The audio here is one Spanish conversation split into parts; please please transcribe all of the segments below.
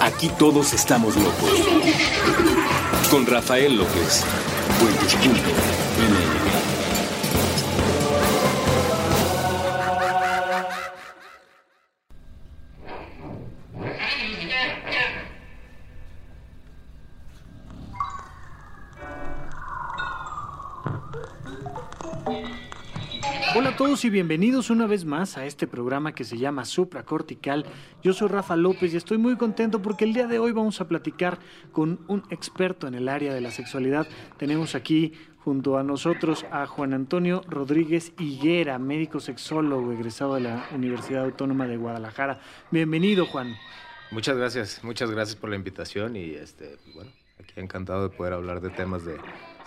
Aquí todos estamos locos. Con Rafael López. Puentes.mx. y bienvenidos una vez más a este programa que se llama Supracortical. Yo soy Rafa López y estoy muy contento porque el día de hoy vamos a platicar con un experto en el área de la sexualidad. Tenemos aquí junto a nosotros a Juan Antonio Rodríguez Higuera, médico sexólogo egresado de la Universidad Autónoma de Guadalajara. Bienvenido, Juan. Muchas gracias, muchas gracias por la invitación y este, bueno, aquí encantado de poder hablar de temas de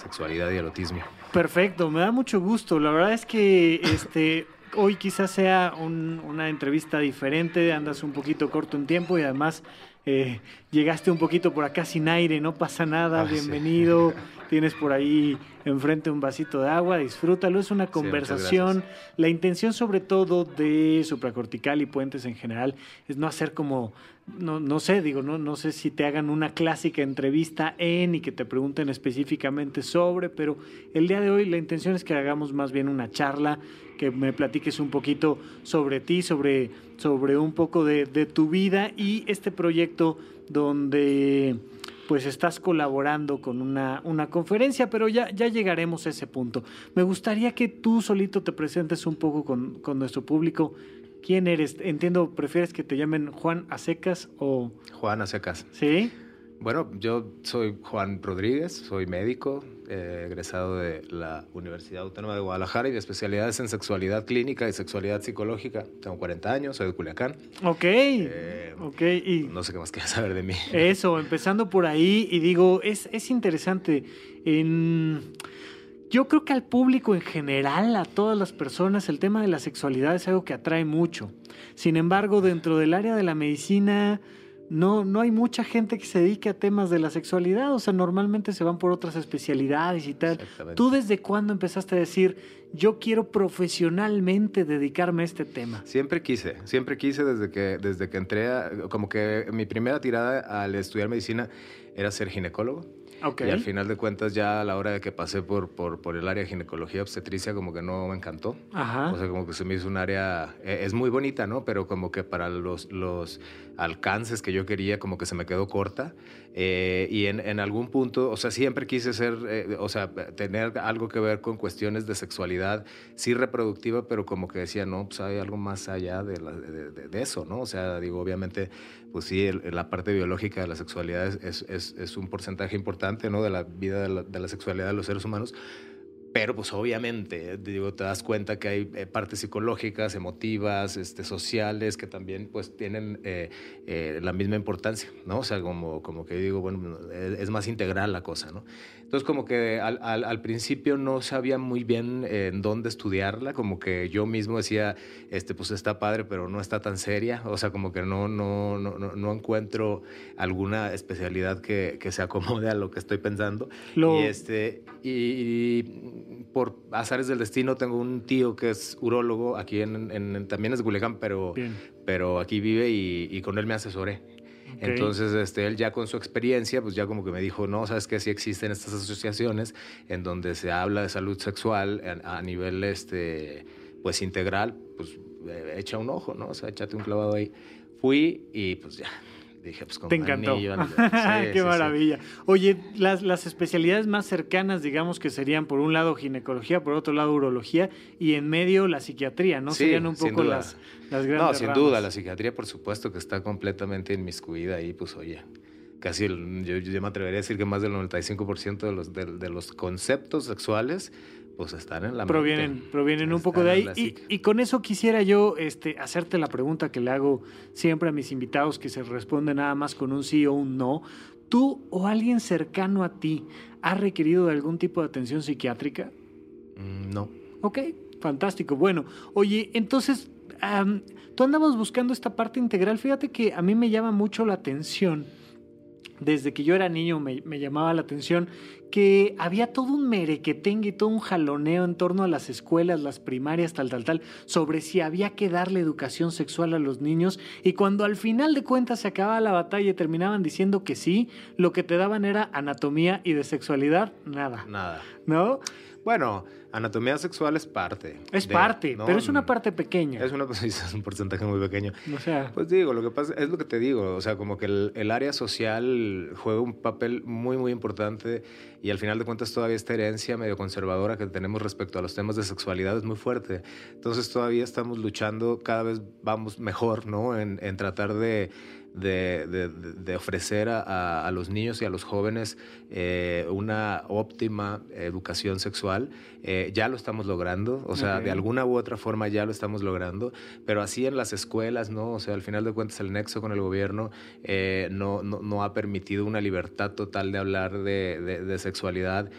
sexualidad y erotismo. Perfecto, me da mucho gusto. La verdad es que este hoy quizás sea un- una entrevista diferente, andas un poquito corto en tiempo y además eh, llegaste un poquito por acá sin aire, no pasa nada, Ah, sí. Tienes por ahí enfrente un vasito de agua, disfrútalo, es una conversación. La intención sobre todo de supracortical y puentes en general es no hacer como, no, no sé, digo, no, no sé si te hagan una clásica entrevista en y que te pregunten específicamente sobre, pero el día de hoy la intención es que hagamos más bien una charla, que me platiques un poquito sobre ti, sobre, sobre un poco de, de tu vida y este proyecto donde pues estás colaborando con una, una conferencia, pero ya, ya llegaremos a ese punto. Me gustaría que tú solito te presentes un poco con, con nuestro público. ¿Quién eres? Entiendo, ¿prefieres que te llamen Juan Acecas o...? Juan Acecas. ¿Sí? Bueno, yo soy Juan Rodríguez, soy médico, eh, egresado de la Universidad Autónoma de Guadalajara y de especialidades en sexualidad clínica y sexualidad psicológica. Tengo 40 años, soy de Culiacán. Ok, Eh, ok, y... No sé qué más quieres saber de mí. Eso, empezando por ahí, y digo, es, es interesante. En, yo creo que al público en general, a todas las personas, el tema de la sexualidad es algo que atrae mucho. Sin embargo, dentro del área de la medicina, no, no hay mucha gente que se dedique a temas de la sexualidad. O sea, normalmente se van por otras especialidades y tal. ¿Tú desde cuándo empezaste a decir, yo quiero profesionalmente dedicarme a este tema? Siempre quise, siempre quise desde que, desde que entré, a- como que mi primera tirada al estudiar medicina era ser ginecólogo. Y al final de cuentas ya a la hora de que pasé por, por, por el área de ginecología obstetricia como que no me encantó. Ajá. O sea, como que se me hizo un área, eh, es muy bonita, ¿no? Pero como que para los, los alcances que yo quería, como que se me quedó corta. Eh, y en, algún punto, o sea, siempre quise ser, eh, o sea, tener algo que ver con cuestiones de sexualidad, sí reproductiva, pero como que decía, no, pues hay algo más allá de, la- eso, ¿no? O sea, digo, obviamente, pues sí, el- la parte biológica de la sexualidad es, es, un porcentaje importante, ¿no? De la vida de la sexualidad de los seres humanos. Pero pues obviamente, digo, te das cuenta que hay eh, partes psicológicas, emotivas, este, sociales, que también pues tienen eh, eh, la misma importancia, ¿no? O sea, como, como que digo, bueno, es, es más integral la cosa, ¿no? Entonces como que al, al, al principio no sabía muy bien eh, en dónde estudiarla, como que yo mismo decía, este, pues está padre, pero no está tan seria, o sea, como que no, no, no, no, no encuentro alguna especialidad que, que se acomode a lo que estoy pensando. Lo- Y este, y, y por azares del destino tengo un tío que es urólogo aquí en, en- también es de Culiacán, pero, Bien. pero aquí vive y, y con él me asesoré. Entonces, este, él ya con su experiencia, pues ya como que me dijo, no, sabes que sí existen estas asociaciones en donde se habla de salud sexual a, a nivel, este, pues integral, pues eh, echa un ojo, ¿no? O sea, échate un clavado ahí. Fui y pues ya, dije, pues con Te encantó. anillo. Sí, Qué sí, sí. maravilla. Oye, las, las especialidades más cercanas, digamos que serían por un lado ginecología, por otro lado urología y en medio la psiquiatría, ¿no? Serían un poco las, las grandes No, sin ramas. duda, la psiquiatría, por supuesto, que está completamente inmiscuida ahí, pues oye, casi, yo, yo me atrevería a decir que más del 95% de los, de, de los conceptos sexuales, pues están en la mente. provienen, provienen un poco de ahí. Y, con eso quisiera yo este, hacerte la pregunta que le hago siempre a mis invitados, que se responde nada más con un sí o un no. ¿Tú o alguien cercano a ti ha requerido de algún tipo de atención psiquiátrica? Mm, no. Ok, fantástico. Bueno, oye, entonces, am, tú andabas buscando esta parte integral. Fíjate que a mí me llama mucho la atención desde que yo era niño me, me, llamaba la atención que había todo un merequetengue y todo un jaloneo en torno a las escuelas, las primarias, tal, tal, tal, sobre si había que darle educación sexual a los niños y cuando al final de cuentas se acababa la batalla y terminaban diciendo que sí, lo que te daban era anatomía y de sexualidad, nada. Nada. ¿No? Bueno, anatomía sexual es parte. Es parte, pero es una parte pequeña. Es, una, es un porcentaje muy pequeño. O sea, pues digo, lo que pasa es lo que te digo, o sea, como que el, el, área social juega un papel muy, muy importante y al final de cuentas todavía esta herencia medio conservadora que tenemos respecto a los temas de sexualidad es muy fuerte. Entonces todavía estamos luchando, cada vez vamos mejor, ¿no? En, en tratar de de, de, de ofrecer a, a, los niños y a los jóvenes eh, una óptima educación sexual. Eh, ya lo estamos logrando, o sea, okay. de alguna u otra forma ya lo estamos logrando, pero así en las escuelas, ¿no? O sea, al final de cuentas el nexo con el gobierno eh, no, no, no, ha permitido una libertad total de hablar de, de sexualidad.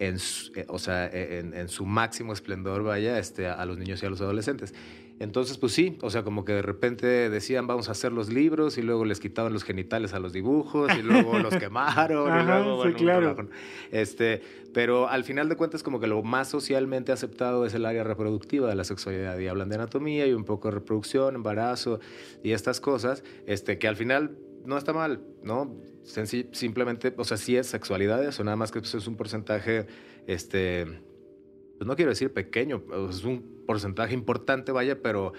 En su, o sea, en, en, su máximo esplendor, vaya, este, a los niños y a los adolescentes. Entonces, pues sí, o sea, como que de repente decían vamos a hacer los libros y luego les quitaban los genitales a los dibujos y luego los quemaron Ajá, y luego, sí, bueno, claro. este, pero al final de cuentas como que lo más socialmente aceptado es el área reproductiva de la sexualidad y hablan de anatomía y un poco de reproducción, embarazo y estas cosas, este, que al final no está mal, ¿no? Simplemente, o sea, sí es sexualidad, eso nada más que pues, es un porcentaje, este, pues no quiero decir pequeño, es un porcentaje importante, vaya, pero,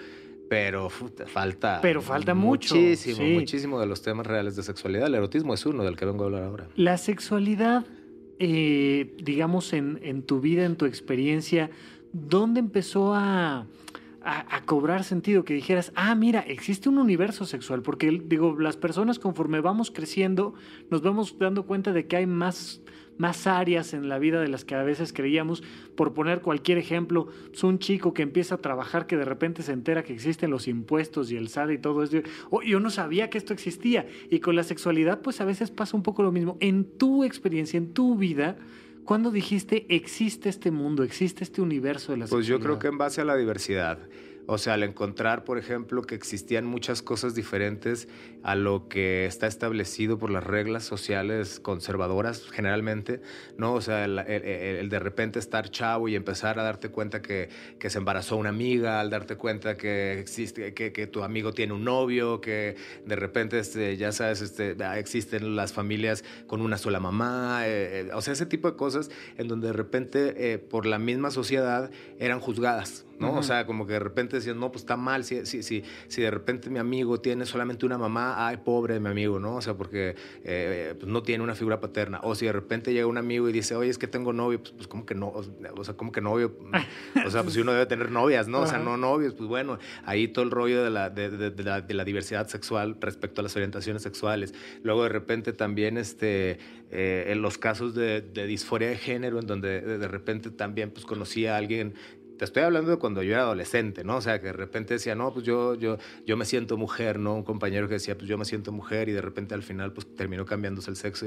pero falta. Pero falta mucho. Muchísimo, sí. muchísimo de los temas reales de sexualidad. El erotismo es uno del que vengo a hablar ahora. La sexualidad, eh, digamos, en, en, tu vida, en tu experiencia, ¿dónde empezó a, a, a, cobrar sentido? Que dijeras, ah, mira, existe un universo sexual. Porque, digo, las personas conforme vamos creciendo, nos vamos dando cuenta de que hay más más áreas en la vida de las que a veces creíamos. Por poner cualquier ejemplo, es un chico que empieza a trabajar que de repente se entera que existen los impuestos y el SAT y todo eso. Oh, yo no sabía que esto existía. Y con la sexualidad, pues a veces pasa un poco lo mismo. En tu experiencia, en tu vida, ¿cuándo dijiste existe este mundo, existe este universo de la pues sexualidad? Pues yo creo que en base a la diversidad. O sea, al encontrar, por ejemplo, que existían muchas cosas diferentes a lo que está establecido por las reglas sociales conservadoras generalmente, ¿no? O sea, el, el, de repente estar chavo y empezar a darte cuenta que, que, se embarazó una amiga, al darte cuenta que existe, que, tu amigo tiene un novio, que de repente, este, ya sabes, este, existen las familias con una sola mamá, eh, o sea, ese tipo de cosas en donde de repente eh, por la misma sociedad eran juzgadas, ¿no? Uh -huh. O sea, como que de repente decían, no, pues está mal, si, si, si, si de repente mi amigo tiene solamente una mamá, ay, pobre de mi amigo, ¿no? O sea, porque eh, pues no tiene una figura paterna. O si de repente llega un amigo y dice, oye, es que tengo novio, pues, pues como que no, o sea, como que novio, o sea, pues si uno debe tener novias, ¿no? O sea, no novios, pues bueno, ahí todo el rollo de la, de, de, de, la, de la, diversidad sexual respecto a las orientaciones sexuales. Luego de repente también, este, eh, en los casos de, disforia de género, en donde de repente también, pues conocí a alguien te estoy hablando de cuando yo era adolescente, ¿no? O sea, que de repente decía, no, pues yo, yo, yo me siento mujer, ¿no? Un compañero que decía, pues yo me siento mujer y de repente al final, pues terminó cambiándose el sexo.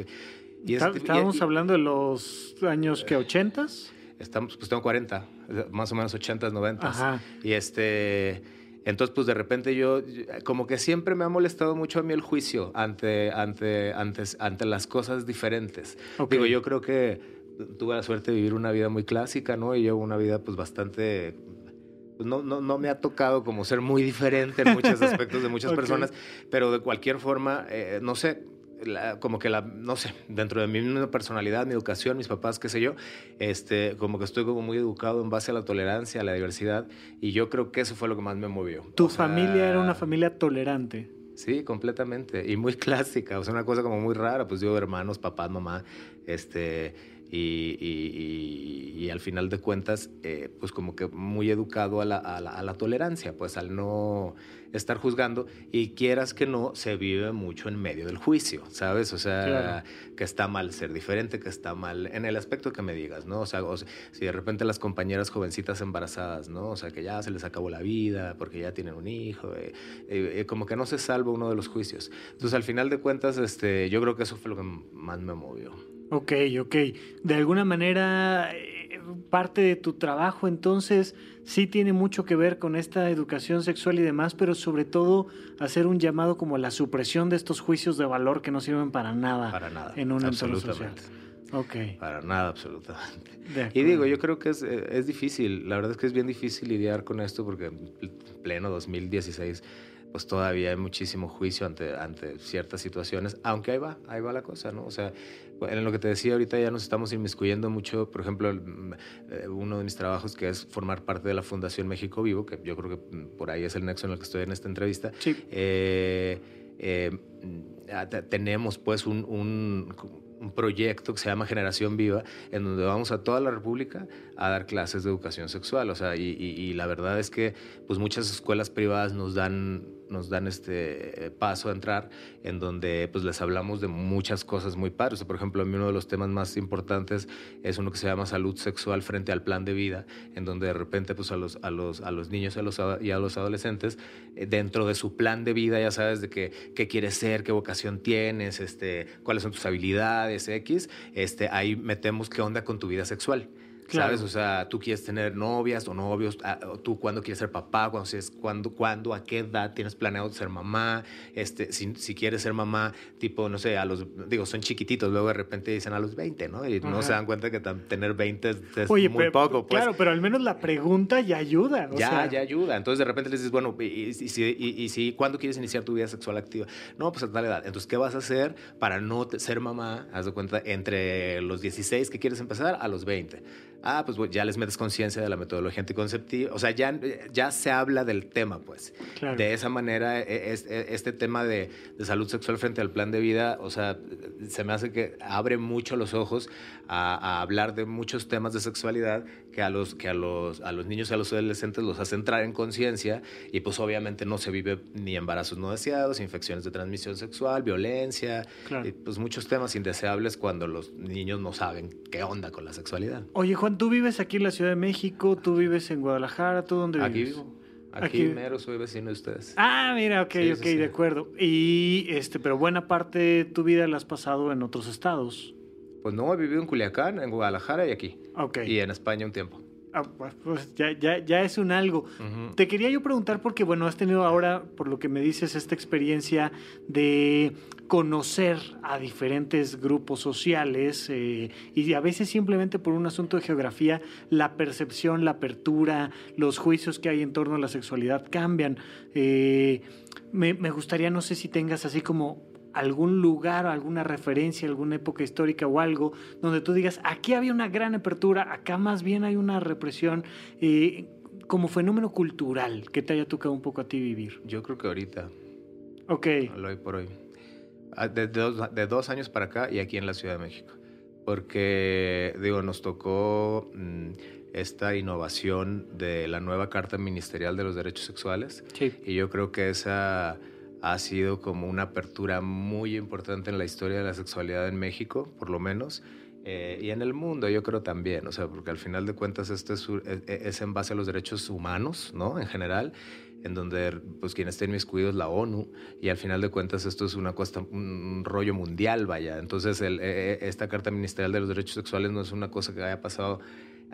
Y, Está, Estábamos y, hablando de los años, ¿qué? ¿80s? Estamos, pues tengo 40, más o menos 80s, 90s. Ajá. Y este... Entonces, pues de repente yo, como que siempre me ha molestado mucho a mí el juicio ante, ante, antes, ante las cosas diferentes. Okay. Digo, yo creo que tuve la suerte de vivir una vida muy clásica, ¿no? Y llevo una vida pues bastante... Pues, no, no, no me ha tocado como ser muy diferente en muchos aspectos de muchas okay. personas, pero de cualquier forma, eh, no sé, la, como que la, no sé, dentro de mi misma personalidad, mi educación, mis papás, qué sé yo, este, como que estoy como muy educado en base a la tolerancia, a la diversidad, y yo creo que eso fue lo que más me movió. ¿Tu o sea, familia era una familia tolerante? Sí, completamente, y muy clásica, o sea, una cosa como muy rara, pues yo, hermanos, papá, mamá, este y, y, y, y, al final de cuentas, eh, pues como que muy educado a la, a, la, a la, tolerancia, pues al no estar juzgando y quieras que no, se vive mucho en medio del juicio, ¿sabes? O sea, claro. que está mal ser diferente, que está mal en el aspecto que me digas, ¿no? O sea, o sea, si de repente las compañeras jovencitas embarazadas, ¿no? O sea, que ya se les acabó la vida porque ya tienen un hijo, eh, eh, como que no se salva uno de los juicios. Entonces, al final de cuentas, este, yo creo que eso fue lo que más me movió. Ok, ok. De alguna manera, eh, parte de tu trabajo entonces sí tiene mucho que ver con esta educación sexual y demás, pero sobre todo hacer un llamado como a la supresión de estos juicios de valor que no sirven para nada, Para nada, en un entorno social. absolutamente. Ok. Para nada, absolutamente. Y digo, yo creo que es, eh, es difícil, la verdad es que es bien difícil lidiar con esto porque en pleno 2016 pues todavía hay muchísimo juicio ante, ante ciertas situaciones, aunque ahí va, ahí va la cosa, ¿no? O sea, en lo que te decía ahorita ya nos estamos inmiscuyendo mucho, por ejemplo, eh, uno de mis trabajos que es formar parte de la Fundación México Vivo, que yo creo que mm, por ahí es el nexo en el que estoy en esta entrevista, Sí. eh, eh, tenemos pues un, un- un proyecto que se llama Generación Viva, en donde vamos a toda la República a dar clases de educación sexual. O sea, y, y- y la verdad es que pues muchas escuelas privadas nos dan, nos dan este eh, paso a entrar, en donde pues les hablamos de muchas cosas muy padres. O sea, por ejemplo, a mí uno de los temas más importantes es uno que se llama salud sexual frente al plan de vida, en donde de repente pues a los, a los, a los niños y a los, y a los adolescentes, eh, dentro de su plan de vida, ya sabes de qué, qué quieres ser, qué vocación tienes, este, cuáles son tus habilidades, X, este, ahí metemos qué onda con tu vida sexual. Claro. ¿Sabes? O sea, tú quieres tener novias o novios, ah, tú cuándo quieres ser papá, cuándo, cuándo, cuándo, a qué edad tienes planeado ser mamá, este, si, si quieres ser mamá, tipo, no sé, a los, digo, son chiquititos, luego de repente dicen a los 20, ¿no? Y no Ajá. se dan cuenta que tener 20 es, es Oye, muy pero- poco, pues. claro, pero al menos la pregunta ya ayuda. o Ya, sea, ya ayuda. Entonces de repente les dices, bueno, y, y, y si- y- y si, ¿cuándo quieres iniciar tu vida sexual activa? No, pues a tal edad. Entonces, ¿qué vas a hacer para no te- ser mamá? Haz de cuenta, entre los 16 que quieres empezar a los 20. Ah, pues ya les metes conciencia de la metodología anticonceptiva. O sea, ya, ya se habla del tema, pues. Claro. De esa manera, e- es- e- este tema de, de salud sexual frente al plan de vida, o sea, se me hace que abre mucho los ojos a, a hablar de muchos temas de sexualidad que a los, que a los, a los niños y a los adolescentes los hace entrar en conciencia y pues obviamente no se vive ni embarazos no deseados, infecciones de transmisión sexual, violencia, Claro. y, pues muchos temas indeseables cuando los niños no saben qué onda con la sexualidad. Oye, Juan, tú vives aquí en la Ciudad de México, tú vives en Guadalajara, ¿tú dónde Aquí vives? vivo. Aquí, Aquí- mero soy vecino de ustedes. Ah, mira, ok, Sí, sí, ok, sí. de acuerdo. Y este, pero buena parte de tu vida la has pasado en otros estados. Pues no, he vivido en Culiacán, en Guadalajara y aquí. Y en España un tiempo. Ah, pues, pues ya, ya, ya es un algo. Te quería yo preguntar porque, bueno, has tenido ahora, por lo que me dices, esta experiencia de conocer a diferentes grupos sociales eh, y a veces simplemente por un asunto de geografía, la percepción, la apertura, los juicios que hay en torno a la sexualidad cambian. Eh, me, me gustaría, no sé si tengas así como algún lugar, alguna referencia, alguna época histórica o algo, donde tú digas, aquí había una gran apertura, acá más bien hay una represión, eh, como fenómeno cultural que te haya tocado un poco a ti vivir. Yo creo que ahorita, Ok, al hoy por hoy. Ah, De, de dos, de dos años para acá y aquí en la Ciudad de México. Porque, digo, nos tocó mm, esta innovación de la nueva Carta Ministerial de los Derechos Sexuales. sí, Y yo creo que esa ha sido como una apertura muy importante en la historia de la sexualidad en México, por lo menos. eh, y en el mundo, yo creo también, o sea, porque al final de cuentas esto es, u- es, es en base a los derechos humanos, ¿no? En general, en donde pues quien está inmiscuido es la ONU y al final de cuentas esto es una cosa, un rollo mundial, vaya. Entonces el- eh, esta Carta Ministerial de los Derechos Sexuales no es una cosa que haya pasado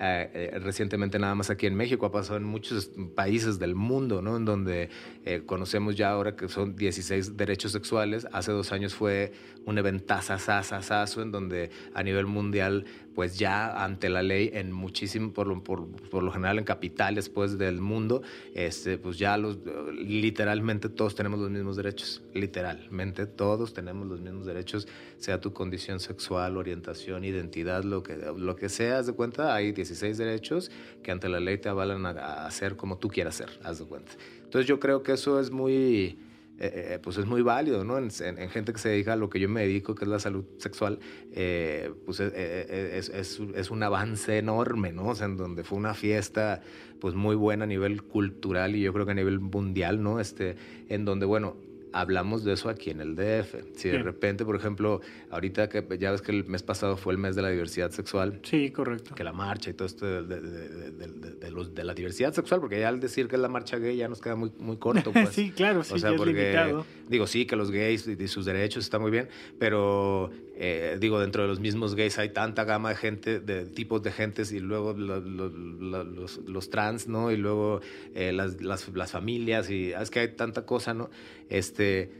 eh, eh, recientemente nada más aquí en México, ha pasado en muchos países del mundo, ¿no? En donde eh, conocemos ya ahora que son 16 derechos sexuales. Hace dos años fue un eventazazazazazo en donde a nivel mundial, pues ya ante la ley, en muchísimo, por lo, por, por lo general en capitales pues del mundo, este, pues ya los, literalmente todos tenemos los mismos derechos, literalmente todos tenemos los mismos derechos, sea tu condición sexual, orientación, identidad, lo que, lo que sea, haz de cuenta, hay 16 derechos que ante la ley te avalan a, a hacer como tú quieras ser, haz de cuenta. Entonces yo creo que eso es muy, eh, eh, pues es muy válido, ¿no? En, en- en gente que se dedica a lo que yo me dedico, que es la salud sexual, eh, pues es, es- es un avance enorme, ¿no? O sea, en donde fue una fiesta, pues muy buena a nivel cultural y yo creo que a nivel mundial, ¿no? Este, en donde, bueno, hablamos de eso aquí en el DF. Si de Bien. repente, por ejemplo, ahorita que ya ves que el mes pasado fue el mes de la diversidad sexual, sí, correcto. que la marcha y todo esto de, de- de- los- la diversidad sexual, porque ya al decir que es la marcha gay ya nos queda muy, muy corto. Pues. sí, claro, sí, o sea, ya es porque limitado. digo, sí, que los gays y, y sus derechos está muy bien, pero eh, digo, dentro de los mismos gays hay tanta gama de gente, de tipos de gentes y luego lo- lo- lo- los, los trans, ¿no? Y luego eh, las, las, las familias y es que hay tanta cosa, ¿no? Este,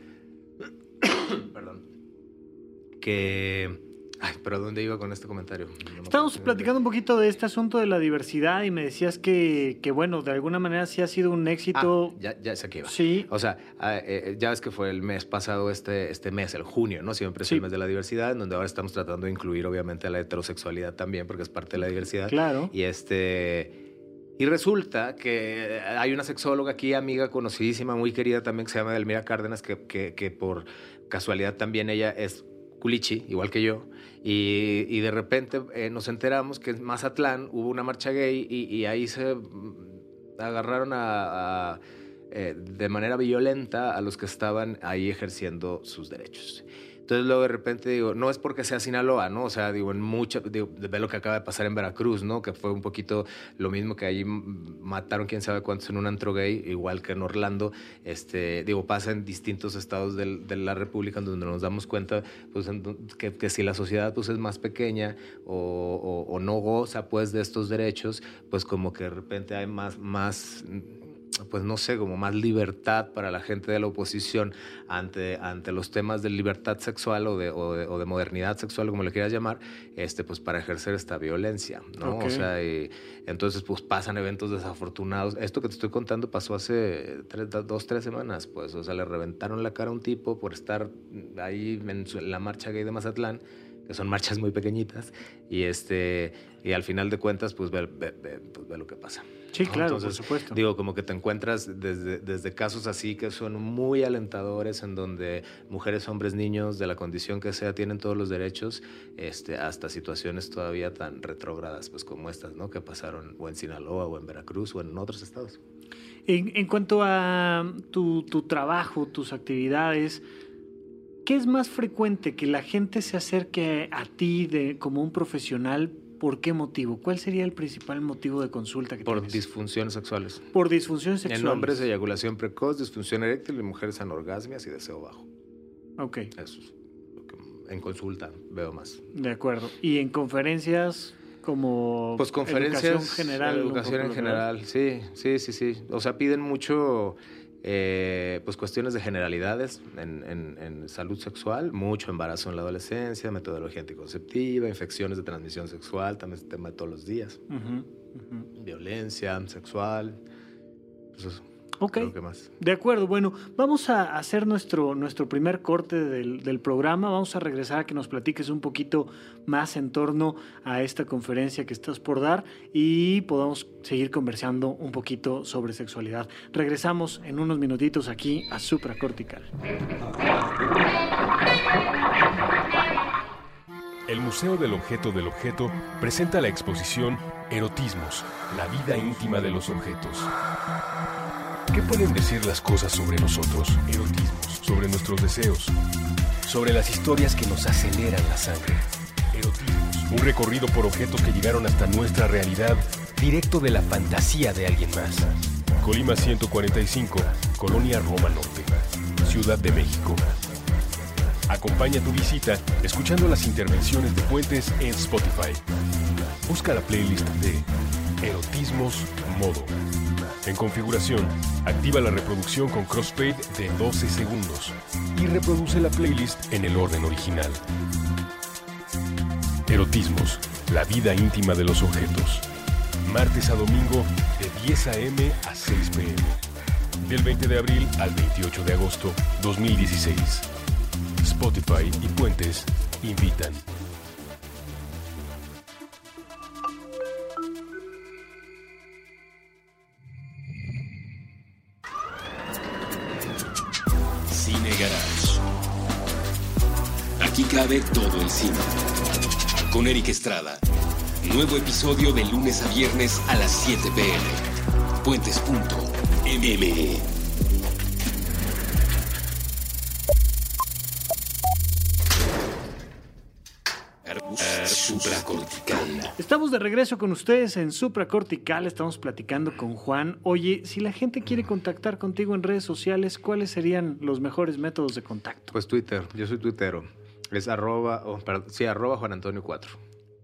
perdón, que, ay, pero ¿dónde iba con este comentario? No Estamos platicando un poquito de este asunto de la diversidad y me decías que, que bueno, de alguna manera sí ha sido un éxito. Ah, ya, ya sé que iba. Sí. O sea, ah, eh, ya ves que fue el mes pasado, este, este mes, el junio, ¿no? Siempre es Sí. el mes de la diversidad, en donde ahora estamos tratando de incluir, obviamente, a la heterosexualidad también, porque es parte de la diversidad. Claro. Y este. Y resulta que hay una sexóloga aquí, amiga conocidísima, muy querida también, que se llama Elmira Cárdenas, que, que, que por casualidad también ella es culichi, igual que yo. Y, de repente eh, nos enteramos que en Mazatlán hubo una marcha gay y, ahí se mm, agarraron a, a, eh, de manera violenta a los que estaban ahí ejerciendo sus derechos. Entonces luego de repente digo, no es porque sea Sinaloa, ¿no? O sea, digo, en mucha, digo, ve lo que acaba de pasar en Veracruz, ¿no? Que fue un poquito lo mismo que allí mm, mataron quién sabe cuántos en un antro gay, igual que en Orlando. Este, digo, pasa en distintos estados de la República donde nos damos cuenta pues, que, que si la sociedad pues, es más pequeña o, o- o no goza pues de estos derechos, pues como que de repente hay más, más pues no sé, como más libertad para la gente de la oposición ante, ante los temas de libertad sexual o de, o de, o de modernidad sexual, como le quieras llamar, este, pues para ejercer esta violencia, ¿no? O sea, y entonces pues pasan eventos desafortunados. Esto que te estoy contando pasó hace tres, dos, tres semanas, pues, o sea, le reventaron la cara a un tipo por estar ahí en la marcha gay de Mazatlán, que son marchas muy pequeñitas, y este, y al final de cuentas, pues ve, ve- ve- pues, ve lo que pasa. Sí, ¿no? claro, Entonces, por supuesto. Digo, como que te encuentras desde, desde casos así que son muy alentadores, en donde mujeres, hombres, niños, de la condición que sea, tienen todos los derechos, este, hasta situaciones todavía tan retrógradas, pues como estas, ¿no? Que pasaron o en Sinaloa, o en Veracruz, o en otros estados. En, en cuanto a tu, tu trabajo, tus actividades, ¿qué es más frecuente que la gente se acerque a ti de, como un profesional? ¿Por qué motivo? ¿Cuál sería el principal motivo de consulta que Por tienes? disfunciones sexuales. por disfunciones sexuales. En hombres, eyaculación precoz, disfunción eréctil, en mujeres, anorgasmias y deseo bajo. Ok, Eso es lo que en consulta veo más. de acuerdo. ¿Y en conferencias como Pues conferencias, educación general? educación en general, sí, sí, sí, sí. O sea, piden mucho, eh, pues cuestiones de generalidades en, en- en salud sexual, mucho embarazo en la adolescencia, metodología anticonceptiva, infecciones de transmisión sexual, también es tema de todos los días, violencia sexual, pues eso, Ok. creo que más. De acuerdo, bueno, vamos a hacer nuestro, nuestro primer corte del, del programa. Vamos a regresar a que nos platiques un poquito más en torno a esta conferencia que estás por dar y podamos seguir conversando un poquito sobre sexualidad. Regresamos en unos minutitos aquí a Supracortical. El Museo del Objeto del Objeto presenta la exposición Erotismos, la vida íntima de los objetos. ¿Qué pueden decir las cosas sobre nosotros? Erotismos, sobre nuestros deseos, sobre las historias que nos aceleran la sangre. Erotismos, un recorrido por objetos que llegaron hasta nuestra realidad, directo de la fantasía de alguien más. Colima 145, Colonia Roma Norte, Ciudad de México. Acompaña tu visita escuchando las intervenciones de Puentes en Spotify. Busca la playlist de Erotismos Modo. En configuración, activa la reproducción con crossfade de 12 segundos y reproduce la playlist en el orden original. Erotismos, la vida íntima de los objetos. Martes a domingo de 10 a.m. a 6 p.m. Del 20 de abril al 28 de agosto 2016. Spotify y Puentes invitan. Garage. Aquí cabe todo el cine. Con Eric Estrada. Nuevo episodio de lunes a viernes a las 7 pm. Puentes.me. Supracortical. Estamos de regreso con ustedes en Supracortical. Estamos platicando con Juan. Oye, si la gente quiere contactar contigo en redes sociales, ¿cuáles serían los mejores métodos de contacto? Pues Twitter, yo soy tuitero. Es arroba, oh, perdón, sí, arroba Juan Antonio 4.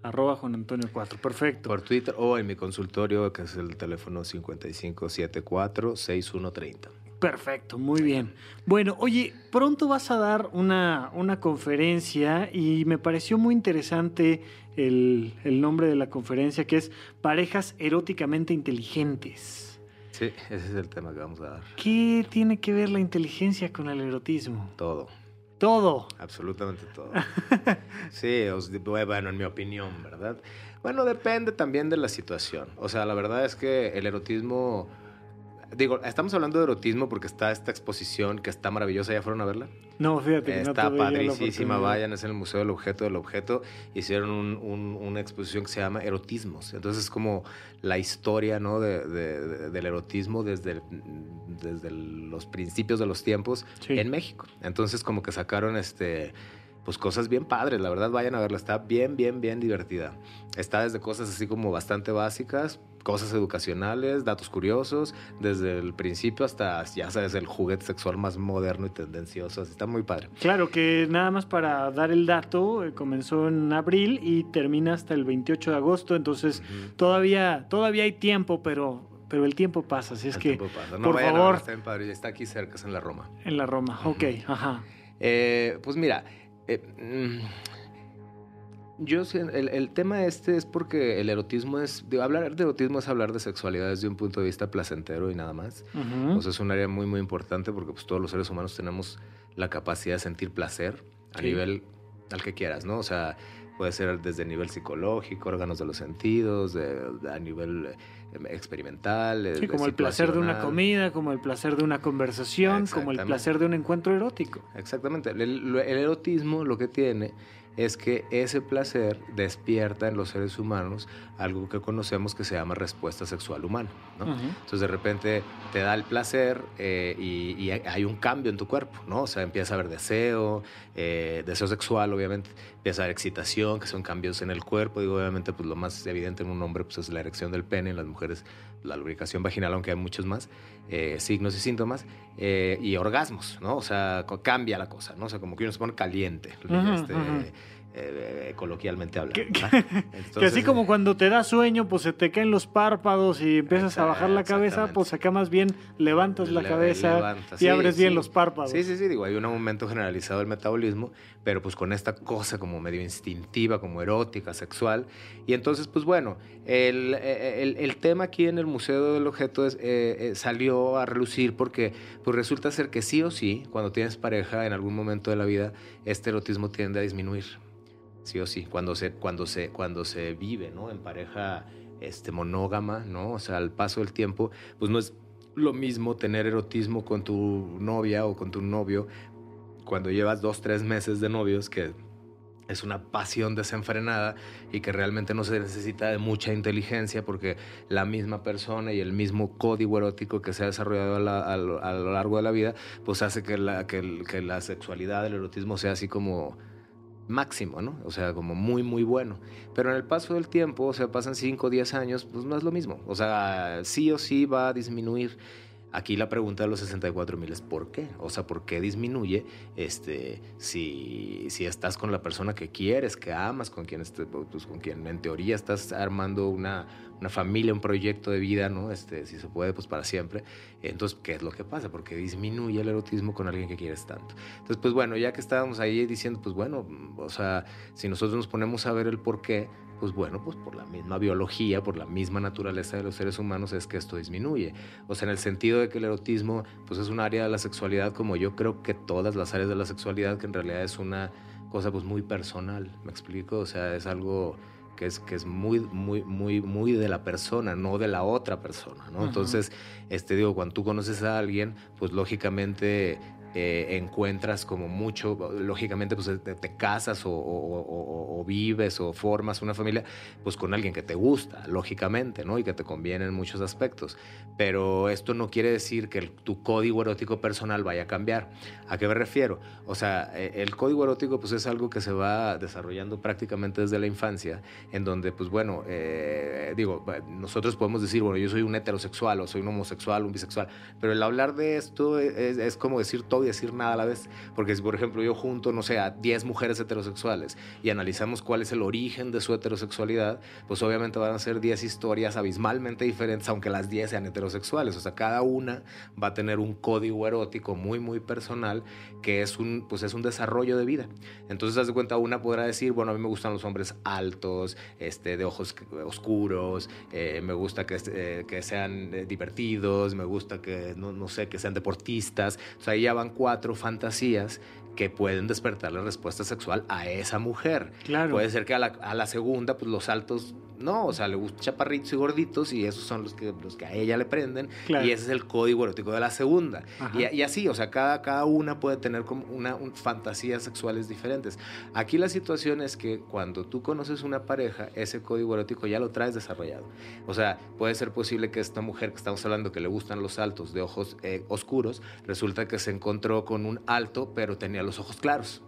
Arroba Juan Antonio 4, perfecto. Por Twitter o en mi consultorio, que es el teléfono 5574-6130. Perfecto, muy bien. Bueno, oye, pronto vas a dar una, una conferencia y me pareció muy interesante el, el nombre de la conferencia, que es Parejas eróticamente inteligentes. Sí, ese es el tema que vamos a dar. ¿Qué tiene que ver la inteligencia con el erotismo? Todo. Todo. Absolutamente todo. sí, os- bueno, en mi opinión, ¿verdad? Bueno, depende también de la situación. O sea, la verdad es que el erotismo... Digo, estamos hablando de erotismo porque está esta exposición que está maravillosa. ¿Ya fueron a verla? No, fíjate que no Está padricísima, oportunidad. vayan, es en el Museo del Objeto del Objeto. Hicieron un- un- una exposición que se llama Erotismos. Entonces es como la historia ¿no? de- de- de- del erotismo desde, el- desde los principios de los tiempos Sí. en México. Entonces como que sacaron este... Pues cosas bien padres, la verdad vayan a verla, está bien, bien, bien divertida. Está desde cosas así como bastante básicas, cosas educacionales, datos curiosos, desde el principio hasta, ya sabes, el juguete sexual más moderno y tendencioso, así está muy padre. Claro que nada más para dar el dato, eh, comenzó en abril y termina hasta el 28 de agosto, entonces todavía, todavía hay tiempo, pero, pero el tiempo pasa, así es El que tiempo pasa. No, por vayan a favor. verla, está bien padre, está aquí cerca, es en la Roma. en la Roma, ok, ajá. Eh, pues mira, eh, mm, yo el, el tema este es porque el erotismo es, digo, hablar de erotismo es hablar de sexualidad desde un punto de vista placentero y nada más. Ujú. O sea, es un área muy, muy importante porque pues, todos los seres humanos tenemos la capacidad de sentir placer a Sí. nivel al que quieras, ¿no? O sea, puede ser desde nivel psicológico, órganos de los sentidos, de- de- a nivel experimental. Sí, como el placer de una comida, como el placer de una conversación, como el placer de un encuentro erótico. Exactamente. El- el erotismo lo que tiene es que ese placer despierta en los seres humanos algo que conocemos que se llama respuesta sexual humana. ¿no? Entonces de repente te da el placer eh, y, hay un cambio en tu cuerpo, ¿no? O sea, empieza a haber deseo, eh, deseo sexual, obviamente, empieza a haber excitación, que son cambios en el cuerpo. Digo, obviamente, pues lo más evidente en un hombre pues, es la erección del pene, en las mujeres la lubricación vaginal, aunque hay muchos más eh, signos y síntomas, eh, y orgasmos, ¿no? O sea, cambia la cosa, ¿no? O sea, como que uno se pone caliente, este. Eh, coloquialmente hablando. Que- así como cuando te da sueño, pues se te caen los párpados y empiezas a bajar la cabeza, pues acá más bien levantas la Le- cabeza y sí, abres bien los párpados. Sí, sí, sí, digo, hay un aumento generalizado del metabolismo, pero pues con esta cosa como medio instintiva, como erótica, sexual. Y entonces, pues bueno, el, el- el tema aquí en el Museo del Objeto es, eh, eh, salió a relucir porque pues resulta ser que sí o sí, cuando tienes pareja en algún momento de la vida, este erotismo tiende a disminuir. Sí o sí, cuando se, cuando se, cuando se vive, ¿no? En pareja este, monógama, ¿no? O sea, al paso del tiempo, pues no es lo mismo tener erotismo con tu novia o con tu novio cuando llevas dos, tres meses de novios, que es una pasión desenfrenada y que realmente no se necesita de mucha inteligencia porque la misma persona y el mismo código erótico que se ha desarrollado a, lo, largo de la vida, pues hace que la, que, que la sexualidad, el erotismo sea así como máximo, ¿no? O sea, como muy, muy bueno. Pero en el paso del tiempo, o sea, pasan 5 o 10 años, pues no es lo mismo. O sea, sí o sí va a disminuir. Aquí la pregunta de los 64 mil es ¿por qué? O sea, ¿por qué disminuye este, si, si estás con la persona que quieres, que amas, con quien, pues, con quien en teoría estás armando una, una familia, un proyecto de vida, ¿no? Este, si se puede, pues para siempre. Entonces, ¿qué es lo que pasa? Porque disminuye el erotismo con alguien que quieres tanto. Entonces, pues bueno, ya que estábamos ahí diciendo, pues bueno, o sea, si nosotros nos ponemos a ver el por qué, pues bueno, pues por la misma biología, por la misma naturaleza de los seres humanos es que esto disminuye. O sea, en el sentido de que el erotismo, pues es un área de la sexualidad como yo creo que todas las áreas de la sexualidad, que en realidad es una cosa pues muy personal, ¿me explico? O sea, es algo que es, que es muy, muy, muy, muy de la persona, no de la otra persona, ¿no? Entonces, este, digo, cuando tú conoces a alguien, pues lógicamente eh, encuentras como mucho, lógicamente pues te, te casas o, o- o- o vives o formas una familia pues con alguien que te gusta, lógicamente, ¿no? Y que te conviene en muchos aspectos. Pero esto no quiere decir que el- tu código erótico personal vaya a cambiar. ¿A qué me refiero? O sea, eh, el código erótico pues es algo que se va desarrollando prácticamente desde la infancia, en donde pues bueno, eh, digo, nosotros podemos decir, bueno, yo soy un heterosexual o soy un homosexual, un bisexual, pero el hablar de esto es, es como decir todo decir nada a la vez. Porque si, por ejemplo, yo junto, no sé, a 10 mujeres heterosexuales y analizamos cuál es el origen de su heterosexualidad, pues obviamente van a ser 10 historias abismalmente diferentes, aunque las 10 sean heterosexuales. O sea, cada una va a tener un código erótico muy, muy personal que es un, pues es un desarrollo de vida. Entonces, haz de cuenta, una podrá decir, bueno, a mí me gustan los hombres altos, este, de ojos oscuros, eh, me gusta que, eh, que sean eh, divertidos, me gusta que, no, no sé, que sean deportistas. O sea, ahí ya van cuatro fantasías que pueden despertar la respuesta sexual a esa mujer. Claro. Puede ser que a la, a la segunda, pues los altos, no, o sea, le gustan chaparritos y gorditos y esos son los que, los que a ella le prenden. Claro. Y ese es el código erótico de la segunda. Y así, o sea, cada, cada una puede tener como una un- fantasías sexuales diferentes. Aquí la situación es que cuando tú conoces una pareja, ese código erótico ya lo traes desarrollado. O sea, puede ser posible que esta mujer que estamos hablando que le gustan los altos de ojos eh, oscuros, resulta que se encontró con un alto, pero tenía los ojos claros.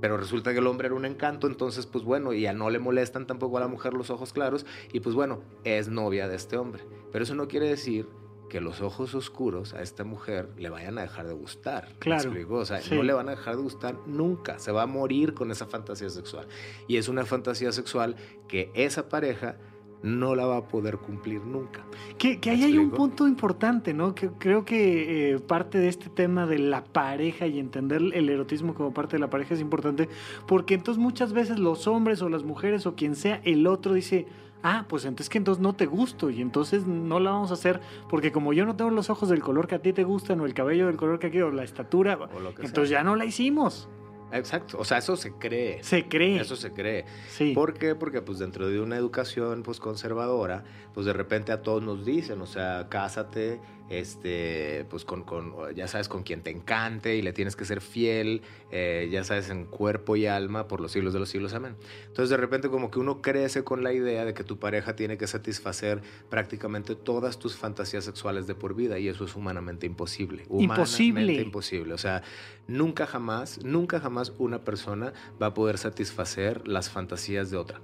Pero resulta que el hombre era un encanto, entonces pues bueno, y ya no le molestan tampoco a la mujer los ojos claros, y pues bueno, es novia de este hombre. Pero eso no quiere decir que los ojos oscuros a esta mujer le vayan a dejar de gustar. ¿Me Claro? O sea, sí. no le van a dejar de gustar nunca. Se va a morir con esa fantasía sexual. Y es una fantasía sexual que esa pareja no la va a poder cumplir nunca. Que, que ¿Me ahí hay un punto importante, ¿no? Que creo que eh, parte de este tema de la pareja y entender el erotismo como parte de la pareja es importante, porque entonces muchas veces los hombres o las mujeres o quien sea, el otro dice, ah, pues entonces que entonces no te gusto y entonces no la vamos a hacer, porque como yo no tengo los ojos del color que a ti te gustan o el cabello del color que ti o la estatura, O lo que entonces sea. ya no la hicimos. Exacto. O sea, eso se cree. Se cree. Eso se cree. sí. ¿Por qué? Porque pues dentro de una educación pues conservadora, pues de repente a todos nos dicen, o sea, cásate, este, pues con, con ya sabes, con quien te encante y le tienes que ser fiel, eh, ya sabes, en cuerpo y alma por los siglos de los siglos, amén. Entonces de repente como que uno crece con la idea de que tu pareja tiene que satisfacer prácticamente todas tus fantasías sexuales de por vida y eso es humanamente imposible. Imposible. Humanamente imposible. O sea, nunca jamás, nunca jamás una persona va a poder satisfacer las fantasías de otra.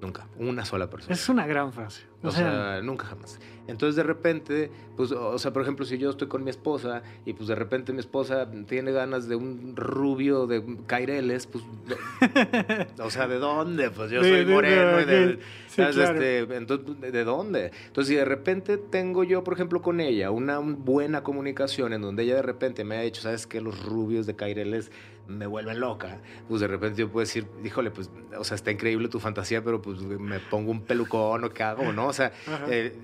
Nunca, una sola persona. Es una gran frase. O, sea, nunca jamás. Entonces de repente, pues, o sea, por ejemplo, si yo estoy con mi esposa y pues de repente mi esposa tiene ganas de un rubio de caireles, pues, o sea, ¿de dónde? Pues yo soy moreno y de. Sí, ¿sabes? claro. Este, entonces, ¿de- ¿de dónde? Entonces, si de repente tengo yo, por ejemplo, con ella una buena comunicación en donde ella de repente me ha dicho, ¿sabes qué? Los rubios de caireles me vuelven loca. Pues de repente yo puedo decir, híjole, pues, o sea, está increíble tu fantasía, pero pues me pongo un pelucón o qué hago, ¿no? O sea, eh,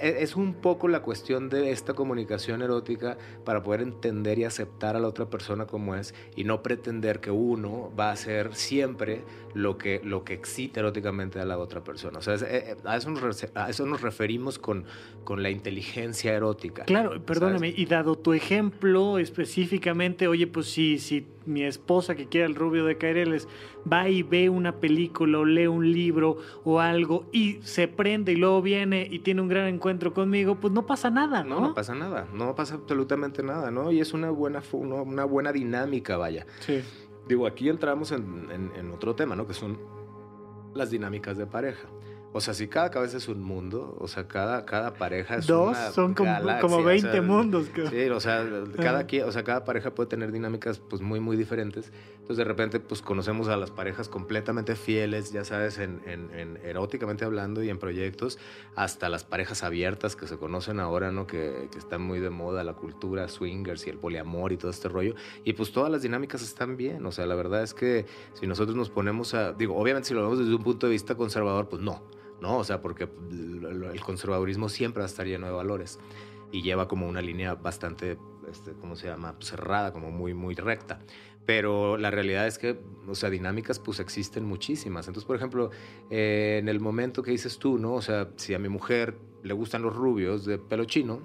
es un poco la cuestión de esta comunicación erótica para poder entender y aceptar a la otra persona como es y no pretender que uno va a hacer siempre lo que, lo que excita eróticamente a la otra persona. O sea, es- eh, eh, a, eso nos, a eso nos referimos con, con la inteligencia erótica. Claro, perdóname, y dado tu ejemplo específicamente, oye, pues si, si mi esposa que quiere el rubio de Caireles va y ve una película o lee un libro o algo y se prende y luego viene y tiene un gran encuentro conmigo, pues no pasa nada, ¿no? No, no pasa nada, no pasa absolutamente nada, ¿no? Y es una buena, una buena dinámica, vaya. Sí. Digo, aquí entramos en, en- en otro tema, ¿no? Que son las dinámicas de pareja. O sea, si cada cabeza es un mundo, o sea, cada, cada pareja es Dos una son como, galaxia, como o 20 sea, mundos. Sí, o sea, cada, quien- o sea, cada pareja puede tener dinámicas pues muy, muy diferentes. Entonces, de repente, pues conocemos a las parejas completamente fieles, ya sabes, en, en- en eróticamente hablando y en proyectos, hasta las parejas abiertas que se conocen ahora, ¿no? Que, que están muy de moda, la cultura swingers y el poliamor y todo este rollo. Y pues todas las dinámicas están bien. O sea, la verdad es que si nosotros nos ponemos a, digo, obviamente si lo vemos desde un punto de vista conservador, pues no. ¿No? O sea, porque el conservadurismo siempre va a estar lleno de valores y lleva como una línea bastante, este, ¿cómo se llama? Cerrada, como muy, muy recta. Pero la realidad es que, o sea, dinámicas pues existen muchísimas. Entonces, por ejemplo, eh, en el momento que dices tú, ¿no? O sea, si a mi mujer le gustan los rubios de pelo chino,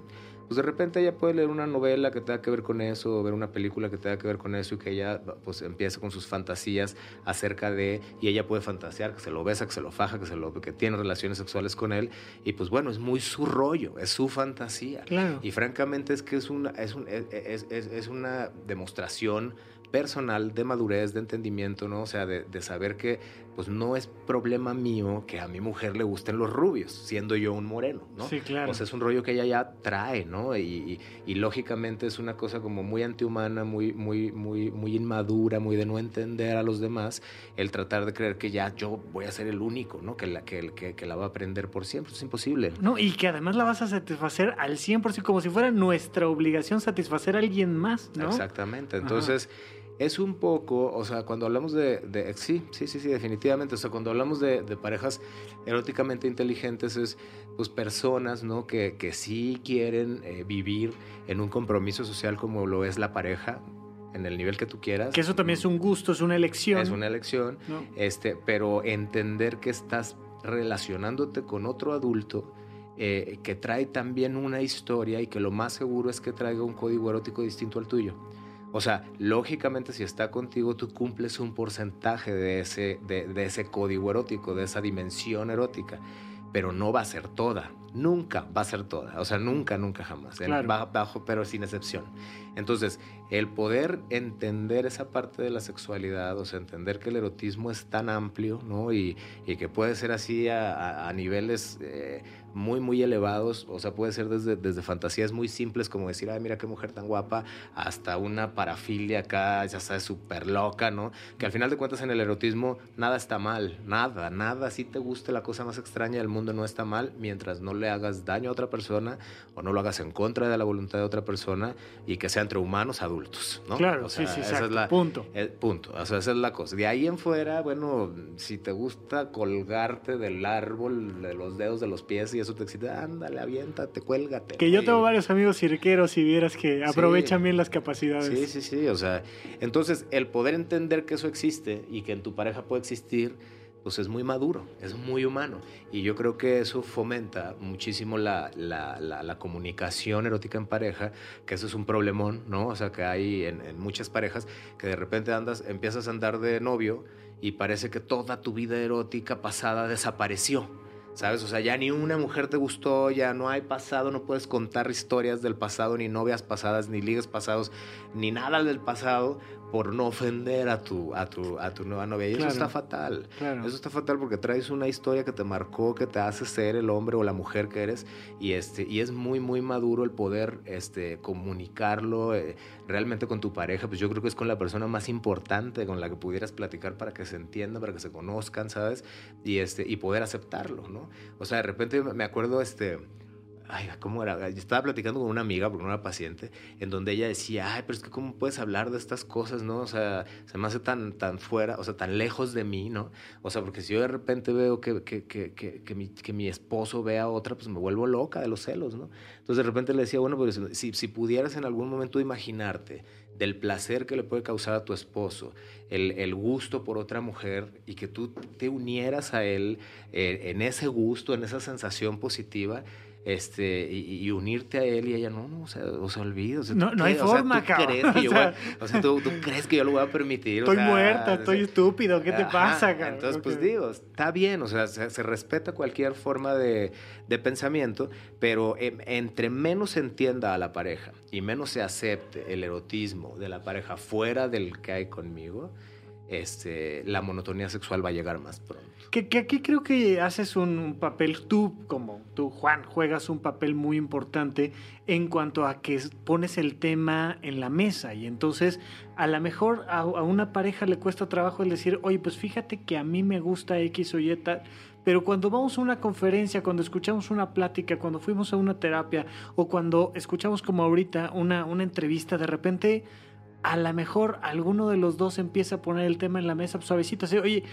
pues de repente ella puede leer una novela que tenga que ver con eso, o ver una película que tenga que ver con eso y que ella pues empiece con sus fantasías acerca de, y ella puede fantasear que se lo besa, que se lo faja, que, se lo, que tiene relaciones sexuales con él, y pues bueno, es muy su rollo, es su fantasía. Claro. Y francamente es que es una, es un- es, es- es- es una demostración personal de madurez, de entendimiento, ¿no? O sea, de, de, saber que pues no es problema mío que a mi mujer le gusten los rubios, siendo yo un moreno, ¿no? Sí, claro. O sea, es un rollo que ella ya trae, ¿no? Y, y, y lógicamente es una cosa como muy antihumana, muy, muy, muy, muy inmadura, muy de no entender a los demás, el tratar de creer que ya yo voy a ser el único, ¿no? Que la, que, que, que la va a aprender por siempre, es imposible. No, y que además la vas a satisfacer al 100%, como si fuera nuestra obligación satisfacer a alguien más, ¿no? Exactamente, entonces... Ajá es un poco, o sea, cuando hablamos de, de, sí, sí, sí, sí, definitivamente, o sea, cuando hablamos de, de parejas eróticamente inteligentes es, pues, personas, ¿no? Que, que sí quieren eh, vivir en un compromiso social como lo es la pareja, en el nivel que tú quieras. Que eso también es un gusto, es una elección. Es una elección, ¿no? este, pero entender que estás relacionándote con otro adulto eh, que trae también una historia y que lo más seguro es que traiga un código erótico distinto al tuyo. O sea, lógicamente si está contigo, tú cumples un porcentaje de ese, de, de ese código erótico, de esa dimensión erótica, pero no va a ser toda. Nunca va a ser toda. O sea, nunca, nunca jamás. Claro. Bajo, bajo, pero sin excepción. Entonces, el poder entender esa parte de la sexualidad, o sea, entender que el erotismo es tan amplio, ¿no? Y, y que puede ser así a, a, a niveles eh, muy, muy elevados, o sea, puede ser desde, desde fantasías muy simples como decir, ay, mira qué mujer tan guapa, hasta una parafilia acá, ya sabes, súper loca, ¿no? Que al final de cuentas en el erotismo nada está mal, nada, nada, si te guste la cosa más extraña del mundo no está mal, mientras no le hagas daño a otra persona o no lo hagas en contra de la voluntad de otra persona y que sea entre humanos adultos, ¿no? Claro, o sea, sí, sí, esa es la, punto. El punto, o sea, esa es la cosa. De ahí en fuera, bueno, si te gusta colgarte del árbol, de los dedos de los pies y eso te excita, ándale, aviéntate, cuélgate. Que yo tengo varios amigos cirqueros y vieras que aprovechan sí. bien las capacidades. Sí, sí, sí, o sea, entonces el poder entender que eso existe y que en tu pareja puede existir, pues es muy maduro, es muy humano. Y yo creo que eso fomenta muchísimo la, la, la, la, comunicación erótica en pareja, que eso es un problemón, ¿no? O sea, que hay en, en, muchas parejas que de repente andas, empiezas a andar de novio y parece que toda tu vida erótica pasada desapareció. ¿Sabes? O sea, ya ni una mujer te gustó, ya no hay pasado, no puedes contar historias del pasado, ni novias pasadas, ni ligas pasados, ni nada del pasado, por no ofender a tu, a tu, a tu nueva novia. Y claro, eso está fatal. Claro. Eso está fatal porque traes una historia que te marcó, que te hace ser el hombre o la mujer que eres. Y, este, y es muy, muy maduro el poder este, comunicarlo eh, realmente con tu pareja. Pues yo creo que es con la persona más importante con la que pudieras platicar para que se entiendan, para que se conozcan, ¿sabes? Y, este, y poder aceptarlo, ¿no? O sea, de repente me acuerdo, este ay, ¿cómo era? Estaba platicando con una amiga, porque no era paciente, en donde ella decía, ay, pero es que cómo puedes hablar de estas cosas, ¿no? O sea, se me hace tan, tan fuera, o sea, tan lejos de mí, ¿no? O sea, porque si yo de repente veo que, que, que, que, mi, mi esposo ve a otra, pues me vuelvo loca de los celos, ¿no? Entonces de repente le decía, bueno, pues si, si pudieras en algún momento imaginarte del placer que le puede causar a tu esposo, el, el, gusto por otra mujer y que tú te unieras a él eh, en ese gusto, en esa sensación positiva, este, y, y, unirte a él y ella, no, no, o sea, o sea olvida. O sea, no, no hay o forma, sea, ¿tú crees que yo sea, voy, o sea, ¿tú, ¿tú, crees que yo lo voy a permitir? Estoy muerta, estoy estúpido, ¿qué te ajá, pasa, cabrón? Entonces, pues digo, está bien, o sea, se, se respeta cualquier forma de, de pensamiento, pero eh, entre menos se entienda a la pareja y menos se acepte el erotismo de la pareja fuera del que hay conmigo, este, la monotonía sexual va a llegar más pronto. Que, aquí creo que haces un, papel, tú como tú, Juan, juegas un papel muy importante en cuanto a que pones el tema en la mesa. Y entonces a lo mejor a, una pareja le cuesta trabajo el decir, oye, pues fíjate que a mí me gusta X o Y tal, pero cuando vamos a una conferencia, cuando escuchamos una plática, cuando fuimos a una terapia o cuando escuchamos como ahorita una, una entrevista, de repente a lo mejor alguno de los dos empieza a poner el tema en la mesa suavecito, así, oye,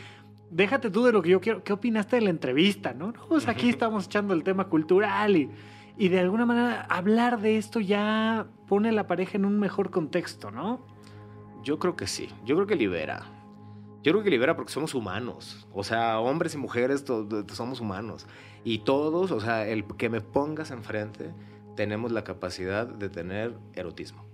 déjate tú de lo que yo quiero, ¿qué opinaste de la entrevista? ¿no? Pues aquí estamos echando el tema cultural y, y de alguna manera hablar de esto ya pone a la pareja en un mejor contexto, ¿no? Yo creo que sí, yo creo que libera. Yo creo que libera porque somos humanos. O sea, hombres y mujeres somos humanos. Y todos, o sea, el que me pongas enfrente, tenemos la capacidad de tener erotismo.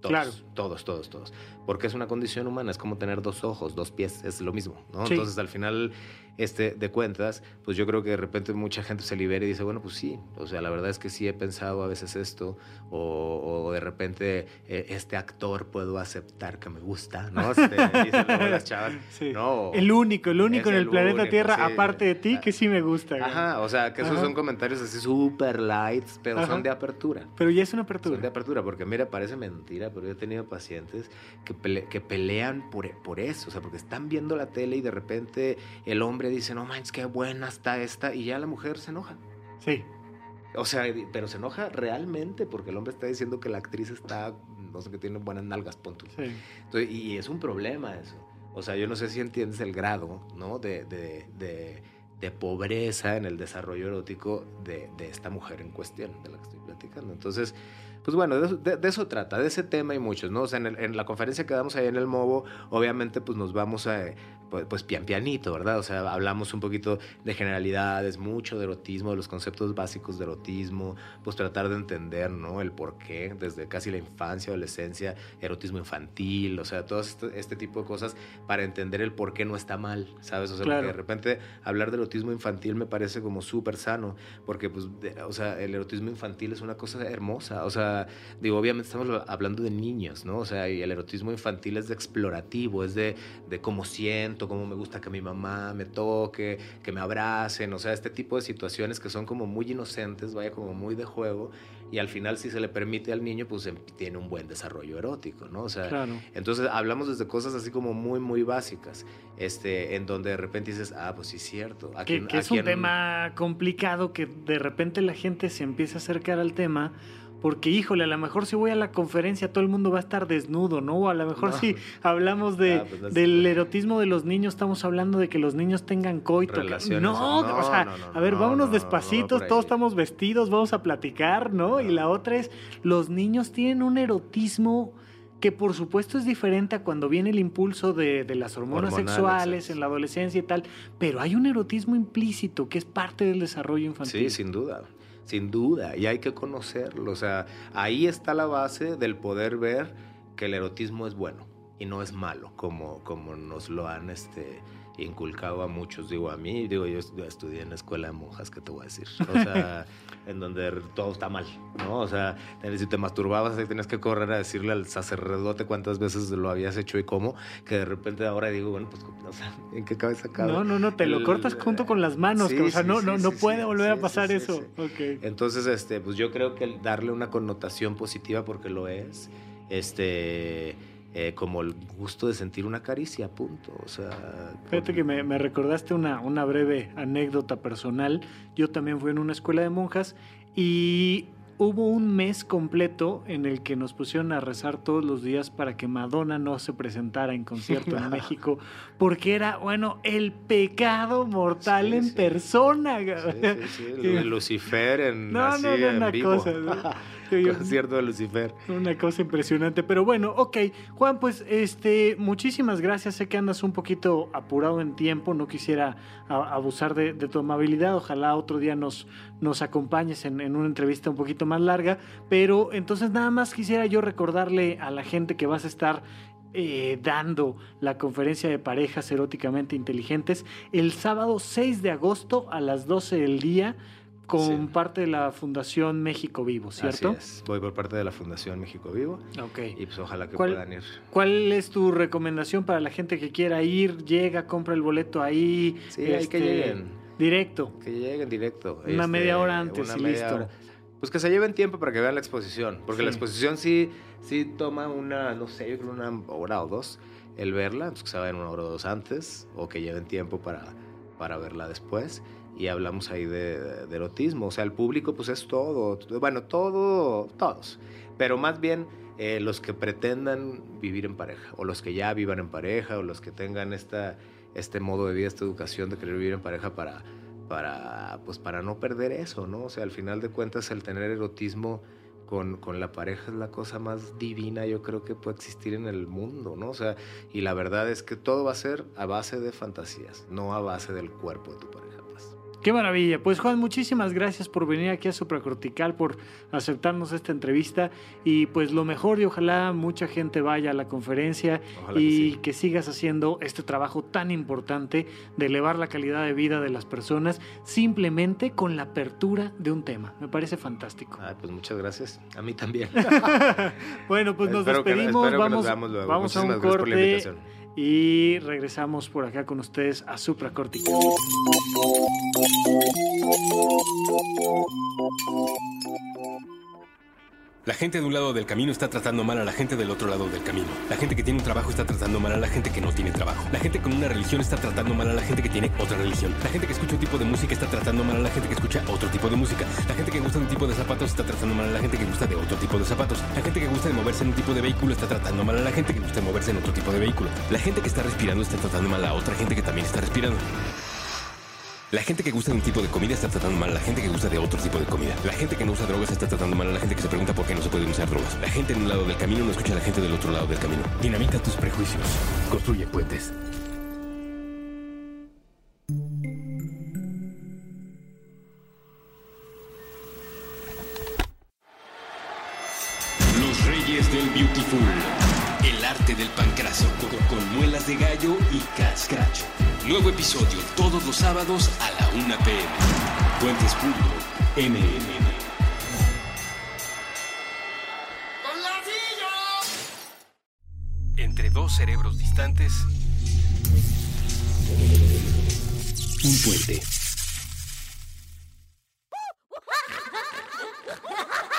Todos, Claro. Todos, todos, todos. Porque es una condición humana, es como tener dos ojos, dos pies, es lo mismo, ¿no? Sí. Entonces, al final este, de cuentas, pues yo creo que de repente mucha gente se libera y dice, bueno, pues sí, o sea, la verdad es que sí he pensado a veces esto, o, o de repente eh, este actor puedo aceptar que me gusta, ¿no? Este, dicen luego las chavas, Sí. ¿no? El único, el único en el, el planeta único, Tierra, sí. aparte de ti, que sí me gusta. güey. Ajá, o sea, que esos Ajá. son comentarios así súper lights, pero Ajá. son de apertura. Pero ya es una Son de apertura. apertura, porque mira, parece mentira, pero yo he tenido pacientes que, pele- que pelean por, por eso, o sea, porque están viendo la tele y de repente el hombre dice, no manches, qué buena está esta, y ya la mujer se enoja. Sí. O sea, pero se enoja realmente porque el hombre está diciendo que la actriz está, no sé, que tiene buenas nalgas, punto. Sí. Entonces, y es un problema eso. O sea, yo no sé si entiendes el grado, ¿no? De, de, de, de pobreza en el desarrollo erótico de, de esta mujer en cuestión, de la que estoy platicando. Entonces, pues bueno, de, eso- de- de eso trata, de ese tema y muchos, ¿no? O sea, en, el- en la conferencia que damos ahí en el MOBO, obviamente, pues nos vamos a, pues, pues pian pianito, ¿verdad? O sea, hablamos un poquito de generalidades, mucho de erotismo, de los conceptos básicos de erotismo, pues tratar de entender, ¿no? El por qué, desde casi la infancia, adolescencia, erotismo infantil, o sea, todo este, este tipo de cosas para entender el por qué no está mal, ¿sabes? O sea, Claro. de repente hablar de erotismo infantil me parece como súper sano, porque, pues, de- o sea, el erotismo infantil es una cosa hermosa, o sea, digo, obviamente estamos hablando de niños, ¿no? O sea, y el erotismo infantil es de explorativo, es de, de cómo siento, cómo me gusta que mi mamá me toque, que me abracen, o sea, este tipo de situaciones que son como muy inocentes, vaya, como muy de juego, y al final si se le permite al niño, pues em- tiene un buen desarrollo erótico, ¿no? O sea, Claro. entonces hablamos desde cosas así como muy, muy básicas, este, en donde de repente dices, ah, pues sí es cierto. ¿A Que, es un tema complicado que de repente la gente se empieza a acercar al tema. Porque, híjole, a lo mejor si voy a la conferencia todo el mundo va a estar desnudo, ¿no? O a lo mejor No. si hablamos de, Ah, pues del erotismo de los niños, estamos hablando de que los niños tengan coito. No, no, o sea, no, a ver, no, vámonos despacitos, todos estamos vestidos, vamos a platicar, ¿no? Y la otra es, los niños tienen un erotismo que por supuesto es diferente a cuando viene el impulso de, de las hormonas Hormonal, sexuales exacto. en la adolescencia y tal, pero hay un erotismo implícito que es parte del desarrollo infantil. Sí, sin duda, sin duda, y hay que conocerlo. O sea, ahí está la base del poder ver que el erotismo es bueno y no es malo, como, como nos lo han este, inculcado a muchos. Digo, a mí, digo, yo estu- estudié en la escuela de monjas, ¿qué te voy a decir? O sea, en donde todo está mal, ¿no? O sea, si te masturbabas, tenías que correr a decirle al sacerdote cuántas veces lo habías hecho y cómo, que de repente ahora digo, bueno, pues, o sea, ¿en qué cabeza cabe? No, no, no, te lo El- cortas junto con las manos, Sí, que, o sea, sí, no, sí, no, no puede volver a pasar eso. sí. Ok. Entonces, este, pues yo creo que darle una connotación positiva porque lo es, este, eh, como el gusto de sentir una caricia, punto. O sea, Fíjate que me, me recordaste una, una breve anécdota personal. Yo también fui en una escuela de monjas y hubo un mes completo en el que nos pusieron a rezar todos los días para que Madonna no se presentara en concierto en México, porque era, bueno, el pecado mortal Sí, en sí. persona. Sí, Lucifer en, No, así, no, no, en vivo. cosa. Concierto de Lucifer. Una cosa impresionante, pero bueno, ok. Juan, pues este, muchísimas gracias. Sé que andas un poquito apurado en tiempo, no quisiera abusar de, de tu amabilidad. Ojalá otro día nos, nos acompañes en, en una entrevista un poquito más larga. Pero entonces nada más quisiera yo recordarle a la gente que vas a estar eh, dando la conferencia de parejas eróticamente inteligentes el sábado 6 de agosto a las 12 del día con Sí. parte de la Fundación México Vivo, ¿cierto? Así es. Voy por parte de la Fundación México Vivo Ok. y pues ojalá que ¿Cuál- puedan ir. ¿Cuál es tu recomendación para la gente que quiera ir? Llega, compra el boleto ahí. Sí, hay que este, lleguen. Directo. Que lleguen directo. Una media hora antes y listo. Pues que se lleven tiempo para que vean la exposición. Porque Sí. la exposición sí, sí toma una, no sé, yo creo una hora o dos el verla. Entonces que se vayan una hora o dos antes. O que lleven tiempo para, para verla después. Y hablamos ahí de, erotismo. O sea, el público pues es todo. Bueno, todo, todos. Pero más bien eh, los que pretendan vivir en pareja. O los que ya vivan en pareja. O los que tengan esta, este modo de vida, esta educación de querer vivir en pareja para para, pues para no perder eso, ¿no? O sea, al final de cuentas el tener erotismo con, con la pareja es la cosa más divina yo creo que puede existir en el mundo, ¿no? O sea, y la verdad es que todo va a ser a base de fantasías, no a base del cuerpo de tu pareja. Qué maravilla. Pues Juan, muchísimas gracias por venir aquí a Supracortical, por aceptarnos esta entrevista y pues lo mejor y ojalá mucha gente vaya a la conferencia y que, sigas haciendo este trabajo tan importante de elevar la calidad de vida de las personas simplemente con la apertura de un tema. Me parece fantástico. pues muchas gracias. A mí también. bueno, pues nos despedimos. vamos, vamos a un corte y regresamos por acá con ustedes a Supracortical. La gente de un lado del camino está tratando mal a la gente del otro lado del camino. La gente que tiene un trabajo está tratando mal a la gente que no tiene trabajo. La gente con una religión está tratando mal a la gente que tiene otra religión. La gente que escucha un tipo de música está tratando mal a la gente que escucha otro tipo de música. La gente que gusta de un tipo de zapatos está tratando mal a la gente que gusta de otro tipo de zapatos. La gente que gusta de moverse en un tipo de vehículo está tratando mal a la gente que gusta de moverse en otro tipo de vehículo. La gente que está respirando está tratando mal a otra gente que también está respirando. La gente que gusta de un tipo de comida está tratando mal a la gente que gusta de otro tipo de comida. La gente que no usa drogas está tratando mal a la gente que se pregunta por qué no se pueden usar drogas. La gente en un lado del camino no escucha a la gente del otro lado del camino. Dinamita tus prejuicios. Construye puentes. Los Reyes del Beautiful. El arte del pancraso con, muelas de gallo y cat scratch. Nuevo episodio todos los sábados a la 1 pm. Puentes.mmm. Entre dos cerebros distantes, un puente.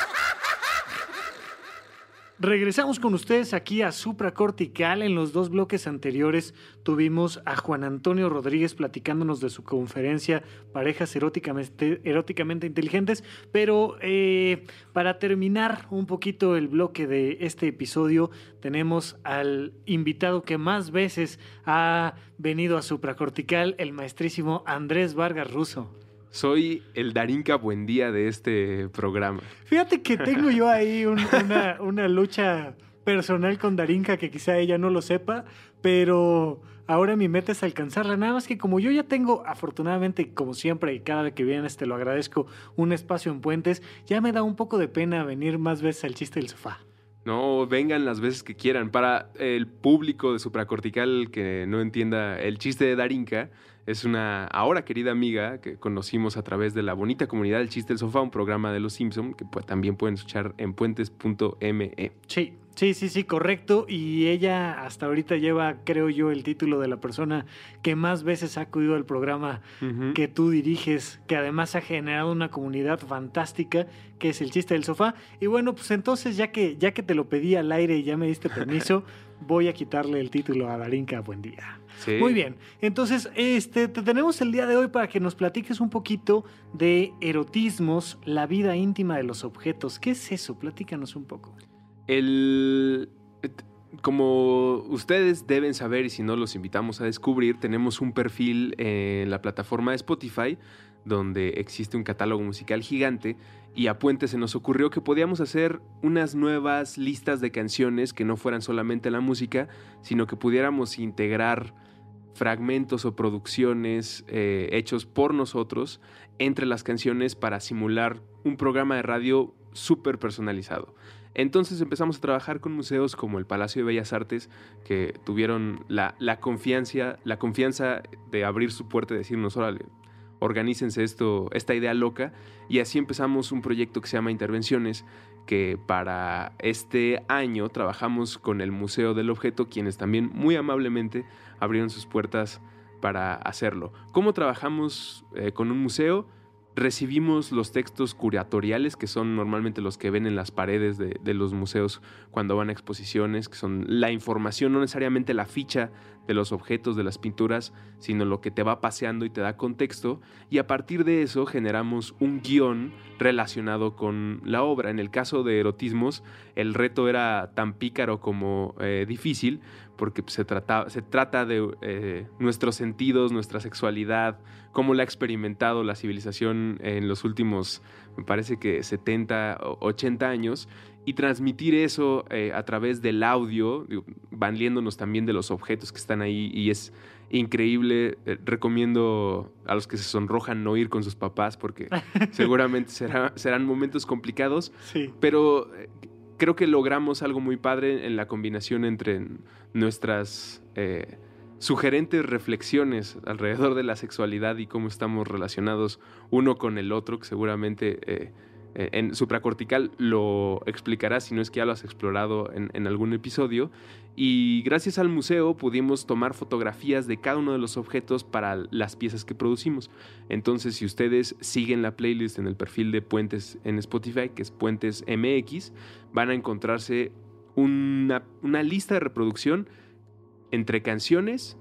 Regresamos con ustedes aquí a Supracortical. En los dos bloques anteriores tuvimos a Juan Antonio Rodríguez platicándonos de su conferencia Parejas eróticamente, inteligentes. Pero eh, para terminar un poquito el bloque de este episodio, tenemos al invitado que más veces ha venido a Supracortical, el maestrísimo Andrés Vargas Russo. Soy el Darinka Buendía de este programa. Fíjate que tengo yo ahí una, una, lucha personal con Darinka que quizá ella no lo sepa, pero ahora mi meta es alcanzarla. Nada más que como yo ya tengo, afortunadamente, como siempre, y cada vez que vienes te lo agradezco, un espacio en Puentes, ya me da un poco de pena venir más veces al chiste del sofá. No, vengan las veces que quieran. Para el público de supracortical que no entienda el chiste de Darinka, es una ahora querida amiga que conocimos a través de la bonita comunidad del Chiste del Sofá, un programa de Los Simpson que pues, también pueden escuchar en puentes.me. Sí, sí, sí, sí, correcto. Y ella hasta ahorita lleva, creo yo, el título de la persona que más veces ha acudido al programa que tú diriges, que además ha generado una comunidad fantástica, que es el Chiste del Sofá. Y bueno, pues entonces ya que, ya que te lo pedí al aire y ya me diste permiso, voy a quitarle el título a Darinka Buen día. Muy bien. Entonces, este, te tenemos el día de hoy para que nos platiques un poquito de erotismos, la vida íntima de los objetos. ¿Qué es eso? Platícanos un poco. El. Como ustedes deben saber, y si no los invitamos a descubrir, tenemos un perfil en la plataforma de Spotify donde existe un catálogo musical gigante y a Puente se nos ocurrió que podíamos hacer unas nuevas listas de canciones que no fueran solamente la música, sino que pudiéramos integrar fragmentos o producciones eh, hechos por nosotros entre las canciones para simular un programa de radio súper personalizado. Entonces empezamos a trabajar con museos como el Palacio de Bellas Artes, que tuvieron la, confianza, la confianza de abrir su puerta y decirnos, órale, organícense esto, esta idea loca. Y así empezamos un proyecto que se llama Intervenciones, que para este año trabajamos con el Museo del Objeto, quienes también muy amablemente abrieron sus puertas para hacerlo. ¿Cómo trabajamos eh, con un museo? recibimos los textos curatoriales, que son normalmente los que ven en las paredes de, los museos cuando van a exposiciones, que son la información, no necesariamente la ficha de los objetos, de las pinturas, sino lo que te va paseando y te da contexto. Y a partir de eso generamos un guion relacionado con la obra. En el caso de erotismos, el reto era tan pícaro como eh, difícil, porque se trata, se trata de eh, nuestros sentidos, nuestra sexualidad, cómo la ha experimentado la civilización en los últimos, me parece que 70, 80 años, y transmitir eso eh, a través del audio, valiéndonos también de los objetos que están ahí y es increíble. Eh, recomiendo a los que se sonrojan no ir con sus papás porque seguramente será, serán momentos complicados, Sí. pero eh, creo que logramos algo muy padre en la combinación entre nuestras sugerentes reflexiones alrededor de la sexualidad y cómo estamos relacionados uno con el otro, que seguramente eh, en supracortical lo explicará si no es que ya lo has explorado en, algún episodio. Y gracias al museo pudimos tomar fotografías de cada uno de los objetos para las piezas que producimos. Entonces, si ustedes siguen la playlist en el perfil de Puentes en Spotify, que es Puentes MX, van a encontrarse una, lista de reproducción entre canciones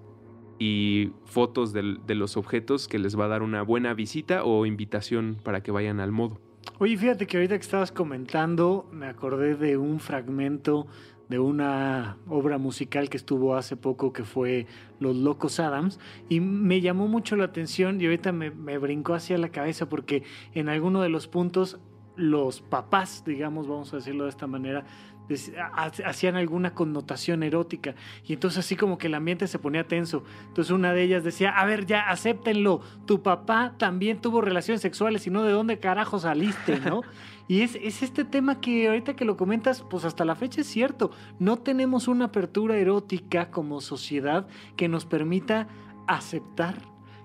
y fotos de los objetos que les va a dar una buena visita o invitación para que vayan al modo. Oye, fíjate que ahorita que estabas comentando, me acordé de un fragmento de una obra musical que estuvo hace poco que fue Los Locos Adams y me llamó mucho la atención y ahorita me, me brincó hacia la cabeza porque en alguno de los puntos los papás, digamos, vamos a decirlo de esta manera, hacían alguna connotación erótica y entonces así como que el ambiente se ponía tenso. Entonces una de ellas decía, a ver, ya, acéptenlo, tu papá también tuvo relaciones sexuales y no de dónde carajo saliste, ¿no? Y es, es este tema que ahorita que lo comentas, pues hasta la fecha es cierto, no tenemos una apertura erótica como sociedad que nos permita aceptar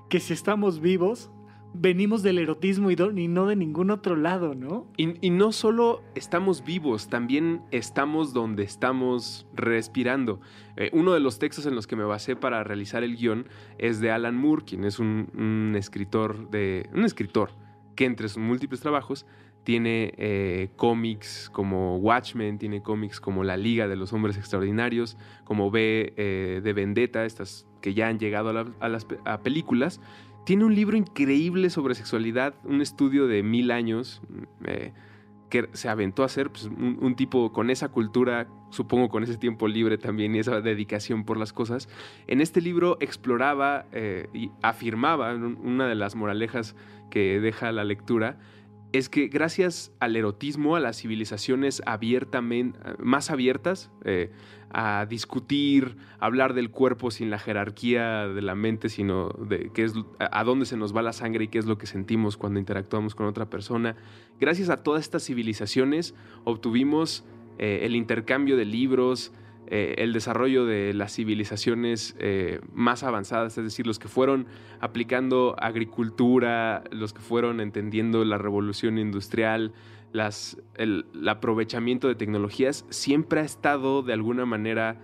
que si estamos vivos, venimos del erotismo y, y no de ningún otro lado, ¿no? Y, no solo estamos vivos, también estamos donde estamos respirando. Eh, uno de los textos en los que me basé para realizar el guion es de Alan Moore, quien es un, escritor de. un escritor que entre sus múltiples trabajos tiene eh, cómics como Watchmen, tiene cómics como La Liga de los Hombres Extraordinarios, como B eh, de Vendetta, estas que ya han llegado a, la- a las a películas. Tiene un libro increíble sobre sexualidad, un estudio de mil años eh, que se aventó a hacer pues, un, tipo con esa cultura, supongo con ese tiempo libre también y esa dedicación por las cosas. En este libro exploraba eh, y afirmaba, un- una de las moralejas que deja la lectura, es que gracias al erotismo, a las civilizaciones abiertamente, más abiertas, eh, a discutir, a hablar del cuerpo sin la jerarquía de la mente, sino de qué es, a dónde se nos va la sangre y qué es lo que sentimos cuando interactuamos con otra persona. Gracias a todas estas civilizaciones obtuvimos eh, el intercambio de libros, eh, el desarrollo de las civilizaciones eh, más avanzadas, es decir, los que fueron aplicando agricultura, los que fueron entendiendo la revolución industrial, las, el, el aprovechamiento de tecnologías, siempre ha estado de alguna manera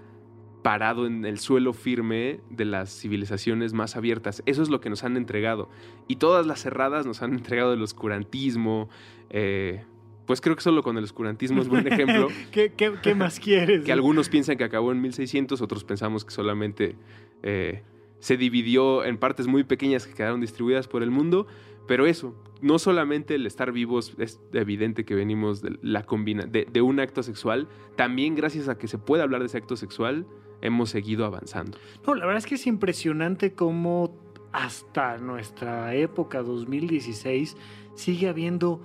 parado en el suelo firme de las civilizaciones más abiertas. Eso es lo que nos han entregado. Y todas las cerradas nos han entregado el oscurantismo. eh, pues creo que solo con el oscurantismo es buen ejemplo. ¿Qué, qué- qué más quieres? que algunos piensan que acabó en 1600, otros pensamos que solamente eh, se dividió en partes muy pequeñas que quedaron distribuidas por el mundo. Pero eso, no solamente el estar vivos es evidente que venimos de, la combina de, un acto sexual, también gracias a que se puede hablar de ese acto sexual, hemos seguido avanzando. No, la verdad es que es impresionante cómo hasta nuestra época 2016 sigue habiendo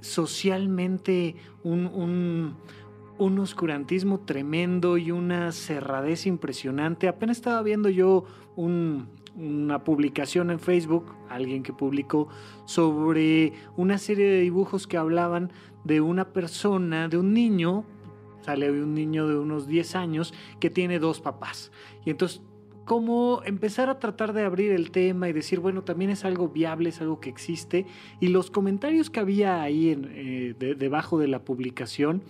socialmente un- un oscurantismo tremendo y una cerradez impresionante. Apenas estaba viendo yo un- una publicación en Facebook, alguien que publicó sobre una serie de dibujos que hablaban de una persona, de un niño, sale hoy un niño de unos 10 años que tiene dos papás. Y entonces, cómo empezar a tratar de abrir el tema y decir, bueno, también es algo viable, es algo que existe. Y los comentarios que había ahí eh, de- debajo de la publicación,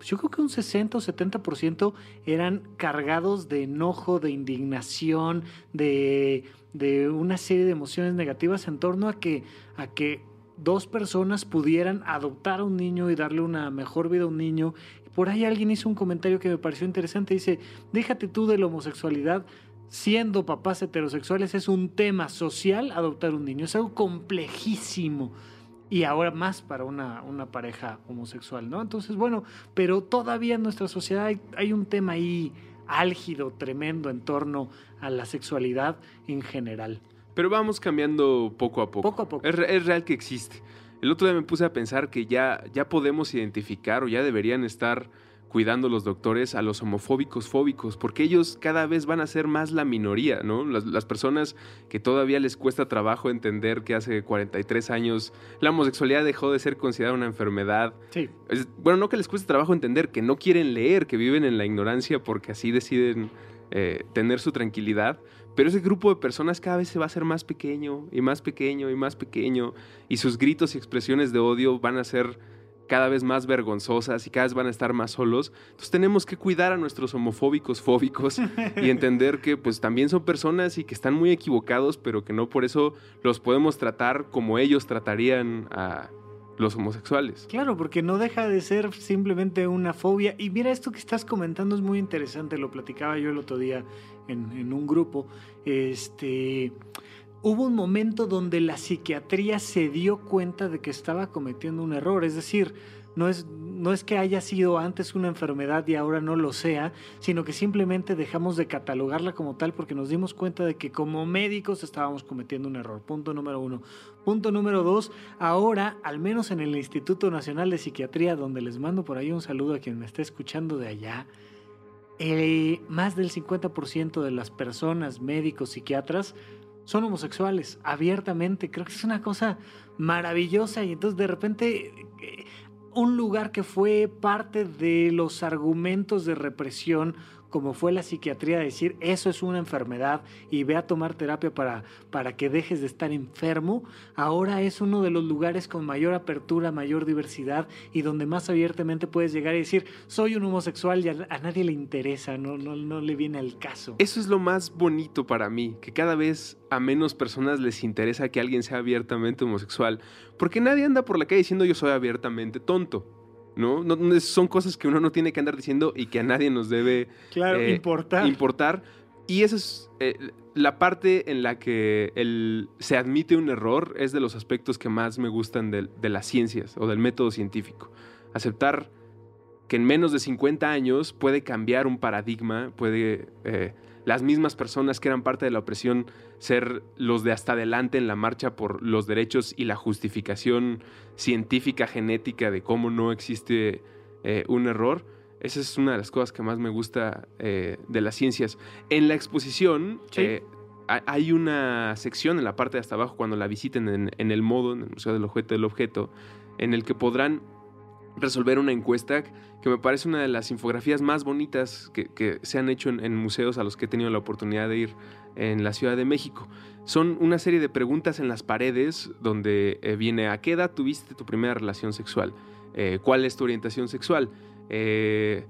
pues yo creo que un 60 o 70% eran cargados de enojo, de indignación, de, de una serie de emociones negativas en torno a que, a que dos personas pudieran adoptar a un niño y darle una mejor vida a un niño. Por ahí alguien hizo un comentario que me pareció interesante. Dice, déjate tú de la homosexualidad. Siendo papás heterosexuales es un tema social adoptar un niño. Es algo complejísimo. Y ahora más para una, una pareja homosexual, ¿no? Entonces, bueno, pero todavía en nuestra sociedad hay, hay un tema ahí álgido, tremendo en torno a la sexualidad en general. Pero vamos cambiando poco a poco. Poco a poco. Es, es real que existe. El otro día me puse a pensar que ya, ya podemos identificar o ya deberían estar cuidando los doctores a los homofóbicos fóbicos, porque ellos cada vez van a ser más la minoría, ¿no? Las, personas que todavía les cuesta trabajo entender que hace 43 años la homosexualidad dejó de ser considerada una enfermedad. Sí. bueno, no que les cueste trabajo entender, que no quieren leer, que viven en la ignorancia porque así deciden eh, tener su tranquilidad. Pero ese grupo de personas cada vez se va a hacer más pequeño y más pequeño y más pequeño y sus gritos y expresiones de odio van a ser cada vez más vergonzosas y cada vez van a estar más solos. Entonces tenemos que cuidar a nuestros homofóbicos fóbicos y entender que pues también son personas y que están muy equivocados, pero que no por eso los podemos tratar como ellos tratarían a los homosexuales. Claro, porque no deja de ser simplemente una fobia. Y mira, esto que estás comentando es muy interesante, lo platicaba yo el otro día en, en un grupo. Este hubo un momento donde la psiquiatría se dio cuenta de que estaba cometiendo un error, es decir, no es, no es que haya sido antes una enfermedad y ahora no lo sea, sino que simplemente dejamos de catalogarla como tal porque nos dimos cuenta de que como médicos estábamos cometiendo un error. Punto número uno. Punto número dos, ahora, al menos en el Instituto Nacional de Psiquiatría, donde les mando por ahí un saludo a quien me esté escuchando de allá, eh, más del 50% de las personas, médicos, psiquiatras, son homosexuales abiertamente. Creo que es una cosa maravillosa y entonces de repente eh, un lugar que fue parte de los argumentos de represión como fue la psiquiatría, decir eso es una enfermedad y ve a tomar terapia para, para que dejes de estar enfermo, ahora es uno de los lugares con mayor apertura, mayor diversidad y donde más abiertamente puedes llegar y decir, soy un homosexual y a, nadie le interesa, no, no, no le viene al caso. Eso es lo más bonito para mí, que cada vez a menos personas les interesa que alguien sea abiertamente homosexual, porque nadie anda por la calle diciendo yo soy abiertamente tonto. ¿No? son cosas que uno no tiene que andar diciendo y que a nadie nos debe eh, importar. importar. Y esa es eh, la parte en la que el, se admite un error, es de los aspectos que más me gustan de, las ciencias o del método científico. Aceptar que en menos de 50 años puede cambiar un paradigma, puede eh, las mismas personas que eran parte de la opresión ser los de hasta adelante en la marcha por los derechos y la justificación científica genética de cómo no existe eh, un error. Esa es una de las cosas que más me gusta eh, de las ciencias. En la exposición eh, hay una sección en la parte de hasta abajo cuando la visiten en, en el modo, en el Museo del Objeto del Objeto, en el que podrán resolver una encuesta que me parece una de las infografías más bonitas que, se han hecho en, museos a los que he tenido la oportunidad de ir en la Ciudad de México. Son una serie de preguntas en las paredes donde eh, viene a qué edad tuviste tu primera relación sexual, eh, cuál es tu orientación sexual, eh,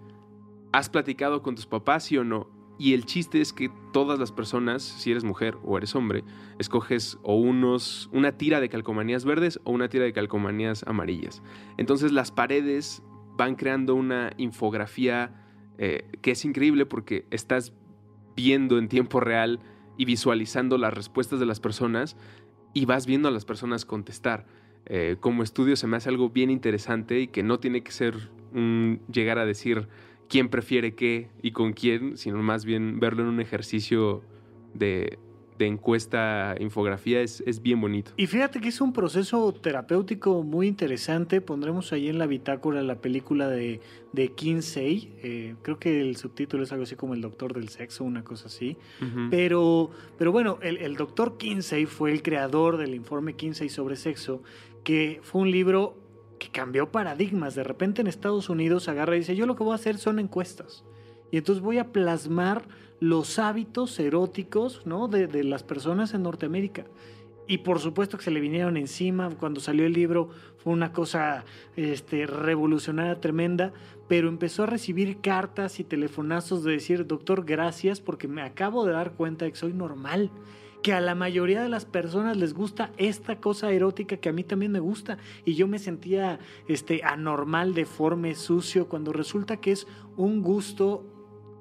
has platicado con tus papás sí o no, y el chiste es que todas las personas, si eres mujer o eres hombre, escoges o unos, una tira de calcomanías verdes o una tira de calcomanías amarillas. Entonces las paredes van creando una infografía eh, que es increíble porque estás viendo en tiempo real y visualizando las respuestas de las personas y vas viendo a las personas contestar. Eh, como estudio se me hace algo bien interesante y que no tiene que ser un llegar a decir quién prefiere qué y con quién, sino más bien verlo en un ejercicio de, encuesta, infografía, es, bien bonito. Y fíjate que es un proceso terapéutico muy interesante. Pondremos ahí en la bitácora la película de, de Kinsey. Eh, creo que el subtítulo es algo así como El Doctor del Sexo, una cosa así. pero, pero bueno, el, el doctor Kinsey fue el creador del informe Kinsey sobre sexo, que fue un libro que cambió paradigmas. De repente en Estados Unidos agarra y dice, yo lo que voy a hacer son encuestas. Y entonces voy a plasmar los hábitos eróticos ¿no? de, las personas en Norteamérica. Y por supuesto que se le vinieron encima. Cuando salió el libro fue una cosa este, revolucionaria, tremenda. Pero empezó a recibir cartas y telefonazos de decir, doctor, gracias porque me acabo de dar cuenta de que soy normal que a la mayoría de las personas les gusta esta cosa erótica que a mí también me gusta y yo me sentía este anormal, deforme, sucio cuando resulta que es un gusto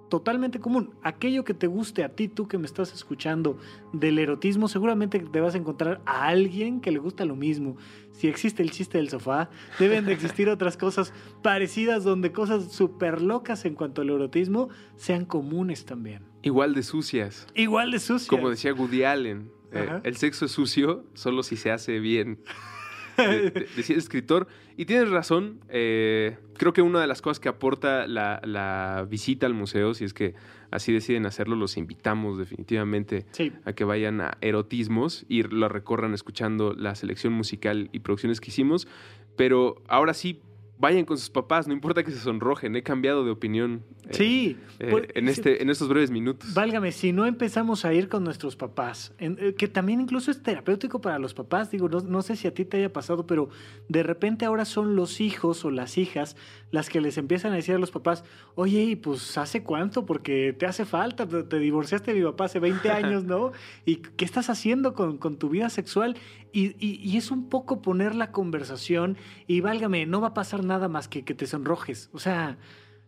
totalmente común. Aquello que te guste a ti, tú que me estás escuchando del erotismo, seguramente te vas a encontrar a alguien que le gusta lo mismo. Si existe el chiste del sofá, deben de existir otras cosas parecidas donde cosas súper locas en cuanto al erotismo sean comunes también. Igual de sucias. Igual de sucias. Como decía Woody Allen, eh, el sexo es sucio solo si se hace bien. de, de- de ser escritor. Y tienes razón, eh, creo que una de las cosas que aporta la, la visita al museo, si es que así deciden hacerlo, los invitamos definitivamente Sí. a que vayan a Erotismos y lo recorran escuchando la selección musical y producciones que hicimos. Pero ahora sí, vayan con sus papás, no importa que se sonrojen, he cambiado de opinión eh, Sí. eh, Por- en, este, en estos breves minutos. Válgame, si no empezamos a ir con nuestros papás, en- eh, que también incluso es terapéutico para los papás, digo, no, no sé si a ti te haya pasado, pero de repente ahora son los hijos o las hijas las que les empiezan a decir a los papás, oye, ¿y pues hace cuánto? Porque te hace falta, te, te divorciaste de mi papá hace 20 años, ¿no? ¿Y qué estás haciendo con, con tu vida sexual? Y, y- y es un poco poner la conversación y válgame, no va a pasar nada más que que te sonrojes, o sea...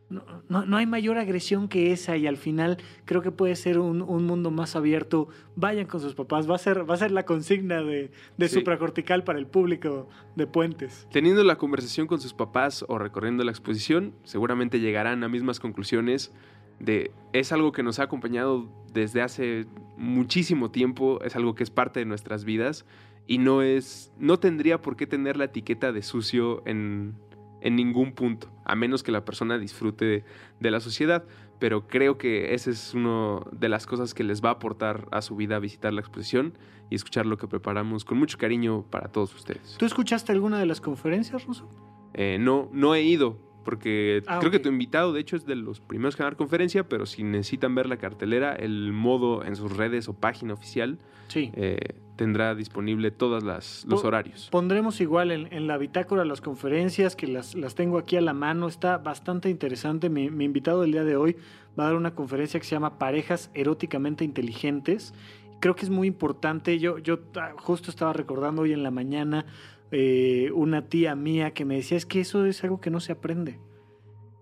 No, no- no hay mayor agresión que esa y al final creo que puede ser un, un mundo más abierto. Vayan con sus papás, va a ser, va a ser la consigna de, de Sí. supracortical para el público de Puentes. Teniendo la conversación con sus papás o recorriendo la exposición, seguramente llegarán a mismas conclusiones de es algo que nos ha acompañado desde hace muchísimo tiempo, es algo que es parte de nuestras vidas y no es no tendría por qué tener la etiqueta de sucio en, en ningún punto, a menos que la persona disfrute de, de la sociedad, pero creo que esa es una de las cosas que les va a aportar a su vida visitar la exposición y escuchar lo que preparamos con mucho cariño para todos ustedes. ¿Tú escuchaste alguna de las conferencias, Ruso? Eh, no, no he ido, porque Ah, creo que tu invitado, de hecho, es de los primeros que van a dar conferencia, pero si necesitan ver la cartelera, el modo en sus redes o página oficial Sí. eh, tendrá disponible todos los Po- horarios. Pondremos igual en, en la bitácora las conferencias, que las, las tengo aquí a la mano. Está bastante interesante. Mi, mi invitado del día de hoy va a dar una conferencia que se llama Parejas eróticamente inteligentes. Creo que es muy importante. Yo, yo ah, justo estaba recordando hoy en la mañana eh, una tía mía que me decía, es que eso es algo que no se aprende.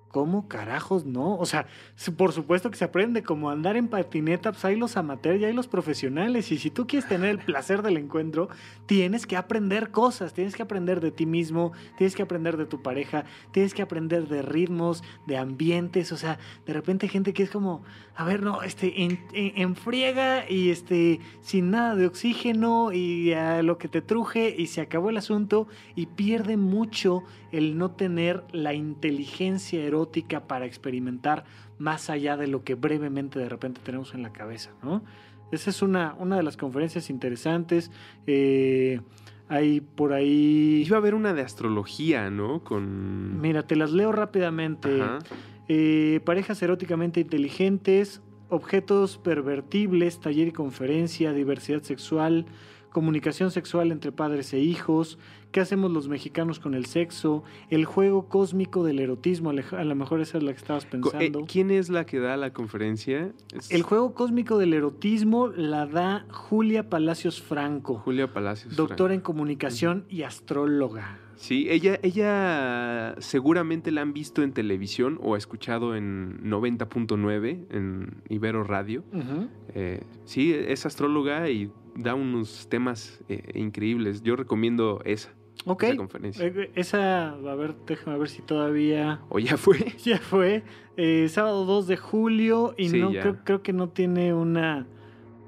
¿Cómo carajos no? O sea, por supuesto que se aprende, como andar en patineta, pues hay los amateurs y hay los profesionales. Y si tú quieres tener el placer del encuentro, tienes que aprender cosas, tienes que aprender de ti mismo, tienes que aprender de tu pareja, tienes que aprender de ritmos, de ambientes, o sea, de repente hay gente que es como, a ver, no, este, en, en- en friega y este, sin nada de oxígeno y a lo que te truje y se acabó el asunto y pierde mucho el no tener la inteligencia erótica para experimentar más allá de lo que brevemente de repente tenemos en la cabeza, ¿no? Esa es una, una de las conferencias interesantes. Eh, hay por ahí... Iba a haber una de astrología, ¿no? Con... Mira, te las leo rápidamente. Eh, parejas eróticamente inteligentes, objetos pervertibles, taller y conferencia, diversidad sexual, comunicación sexual entre padres e hijos, qué hacemos los mexicanos con el sexo, el juego cósmico del erotismo, a lo mejor esa es la que estabas Co- pensando. eh, ¿Quién es la que da la conferencia? Es El juego cósmico del erotismo la da Julia Palacios Franco, Julia Palacios. doctora en comunicación y astróloga. Sí, ella, ella seguramente la han visto en televisión o escuchado en 90.9 en Ibero Radio. Eh, sí, es astróloga y da unos temas eh, increíbles. Yo recomiendo esa, Ok, esa conferencia. Eh, esa, a ver, déjame ver si todavía... o ya fue. Ya fue. eh, sábado 2 de julio y Sí, no creo, creo que no tiene una,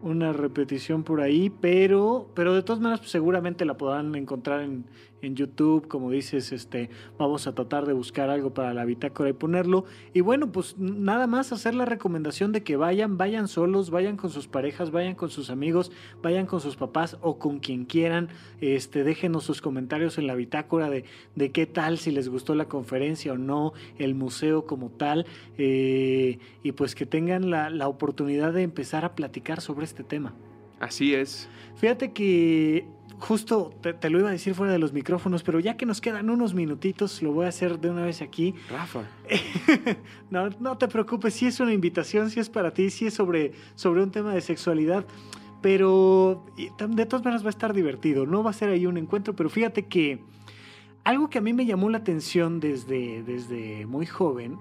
una repetición por ahí, pero, pero de todas maneras pues, seguramente la podrán encontrar en, en YouTube, como dices, este, vamos a tratar de buscar algo para la bitácora y ponerlo. Y bueno, pues nada más hacer la recomendación de que vayan, vayan solos, vayan con sus parejas, vayan con sus amigos, vayan con sus papás o con quien quieran. Este, déjenos sus comentarios en la bitácora de, de qué tal, si les gustó la conferencia o no, el museo como tal, eh, y pues que tengan la, la oportunidad de empezar a platicar sobre este tema. Así es. Fíjate que justo te, te lo iba a decir fuera de los micrófonos, pero ya que nos quedan unos minutitos, lo voy a hacer de una vez aquí. Rafa. no, no te preocupes, si es una invitación, si es para ti, si es sobre, sobre un tema de sexualidad, pero de todas maneras va a estar divertido, no va a ser ahí un encuentro, pero fíjate que algo que a mí me llamó la atención desde, desde muy joven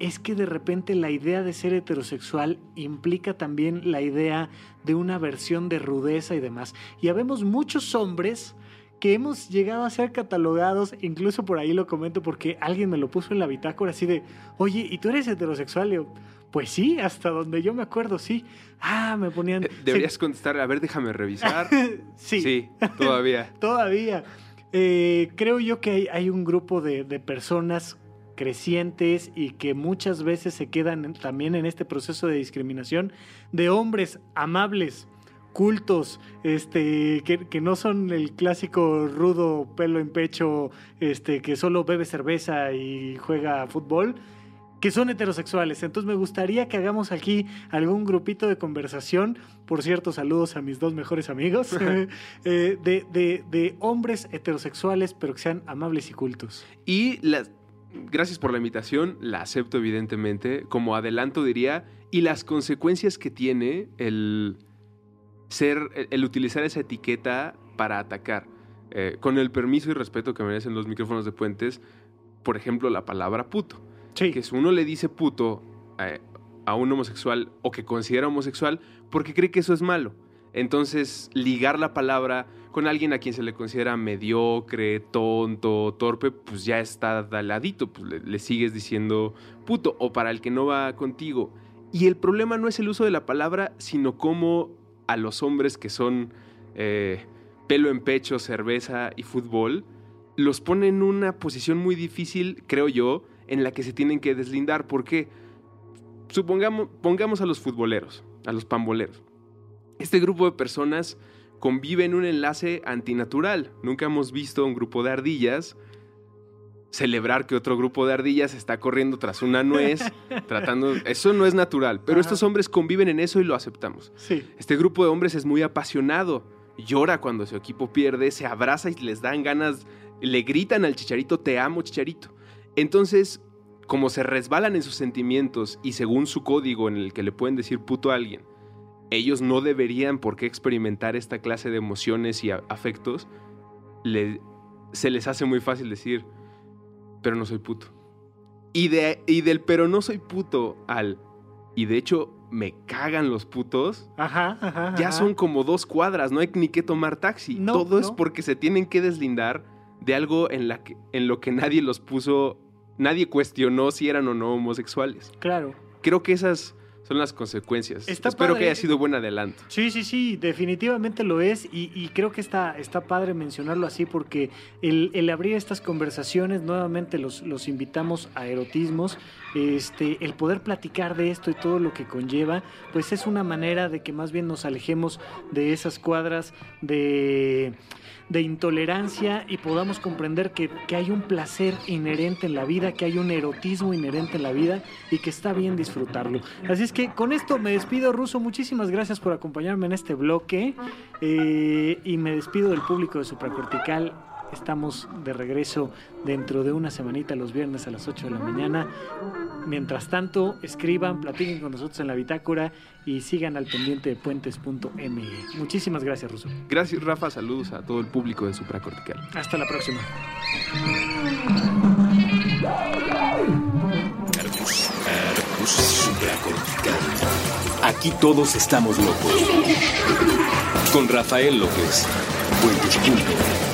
es que de repente la idea de ser heterosexual implica también la idea de una versión de rudeza y demás. Y habemos muchos hombres que hemos llegado a ser catalogados, incluso por ahí lo comento porque alguien me lo puso en la bitácora así de, oye, ¿y tú eres heterosexual? Y yo, pues sí, hasta donde yo me acuerdo, sí. Ah, me ponían... Eh, Deberías contestar, a ver, déjame revisar. sí, Sí, todavía. todavía. eh, creo yo que hay, hay un grupo de, de personas crecientes y que muchas veces se quedan también en este proceso de discriminación de hombres amables, cultos, este, que, que no son el clásico rudo pelo en pecho, este, que solo bebe cerveza y juega fútbol, que son heterosexuales. Entonces me gustaría que hagamos aquí algún grupito de conversación, por cierto, saludos a mis dos mejores amigos, eh, de- de hombres heterosexuales, pero que sean amables y cultos. Y las, gracias por la invitación, la acepto evidentemente. Como adelanto diría, y las consecuencias que tiene el ser, el, utilizar esa etiqueta para atacar. Eh, con el permiso y respeto que merecen los micrófonos de puentes, por ejemplo, la palabra puto. Sí. Que si uno le dice puto eh, a un homosexual o que considera homosexual, porque cree que eso es malo. Entonces, ligar la palabra con alguien a quien se le considera mediocre, tonto, torpe, pues ya está al ladito, pues le, le sigues diciendo puto, o para el que no va contigo. Y el problema no es el uso de la palabra, sino cómo a los hombres que son eh, pelo en pecho, cerveza y fútbol, los pone en una posición muy difícil, creo yo, en la que se tienen que deslindar. Porque supongamos, pongamos a los futboleros, a los pamboleros. Este grupo de personas convive en un enlace antinatural. Nunca hemos visto un grupo de ardillas celebrar que otro grupo de ardillas está corriendo tras una nuez, tratando... Eso no es natural, pero Ajá. estos hombres conviven en eso y lo aceptamos. Sí. Este grupo de hombres es muy apasionado. Llora cuando su equipo pierde, se abraza y les dan ganas, le gritan al chicharito, te amo chicharito. Entonces, como se resbalan en sus sentimientos y según su código en el que le pueden decir puto a alguien, ellos no deberían por qué experimentar esta clase de emociones y afectos, le- se les hace muy fácil decir, pero no soy puto. Y, de, y del pero no soy puto al, y de hecho me cagan los putos, Ajá, ajá. ya son como dos cuadras, no hay ni que tomar taxi. No, Todo es porque se tienen que deslindar de algo en, la que, en lo que nadie los puso, nadie cuestionó si eran o no homosexuales. Claro. Creo que esas son las consecuencias. Está Espero padre. que haya sido buen adelanto. Sí, sí, sí, definitivamente lo es y, y creo que está, está padre mencionarlo así porque el, el abrir estas conversaciones, nuevamente los, los invitamos a erotismos, este, el poder platicar de esto y todo lo que conlleva, pues es una manera de que más bien nos alejemos de esas cuadras de, de intolerancia y podamos comprender que, que hay un placer inherente en la vida, que hay un erotismo inherente en la vida y que está bien disfrutarlo. Así es que con esto me despido, Ruso. Muchísimas gracias por acompañarme en este bloque eh, y me despido del público de Supracortical. Estamos de regreso dentro de una semanita los viernes a las 8 de la mañana. Mientras tanto, escriban, platiquen con nosotros en la bitácora y sigan al pendiente de puentes.me. Muchísimas gracias, Ruso. Gracias, Rafa. Saludos a todo el público de Supracortical. Hasta la próxima. Aquí todos estamos locos. Con Rafael López. Puentes.mx.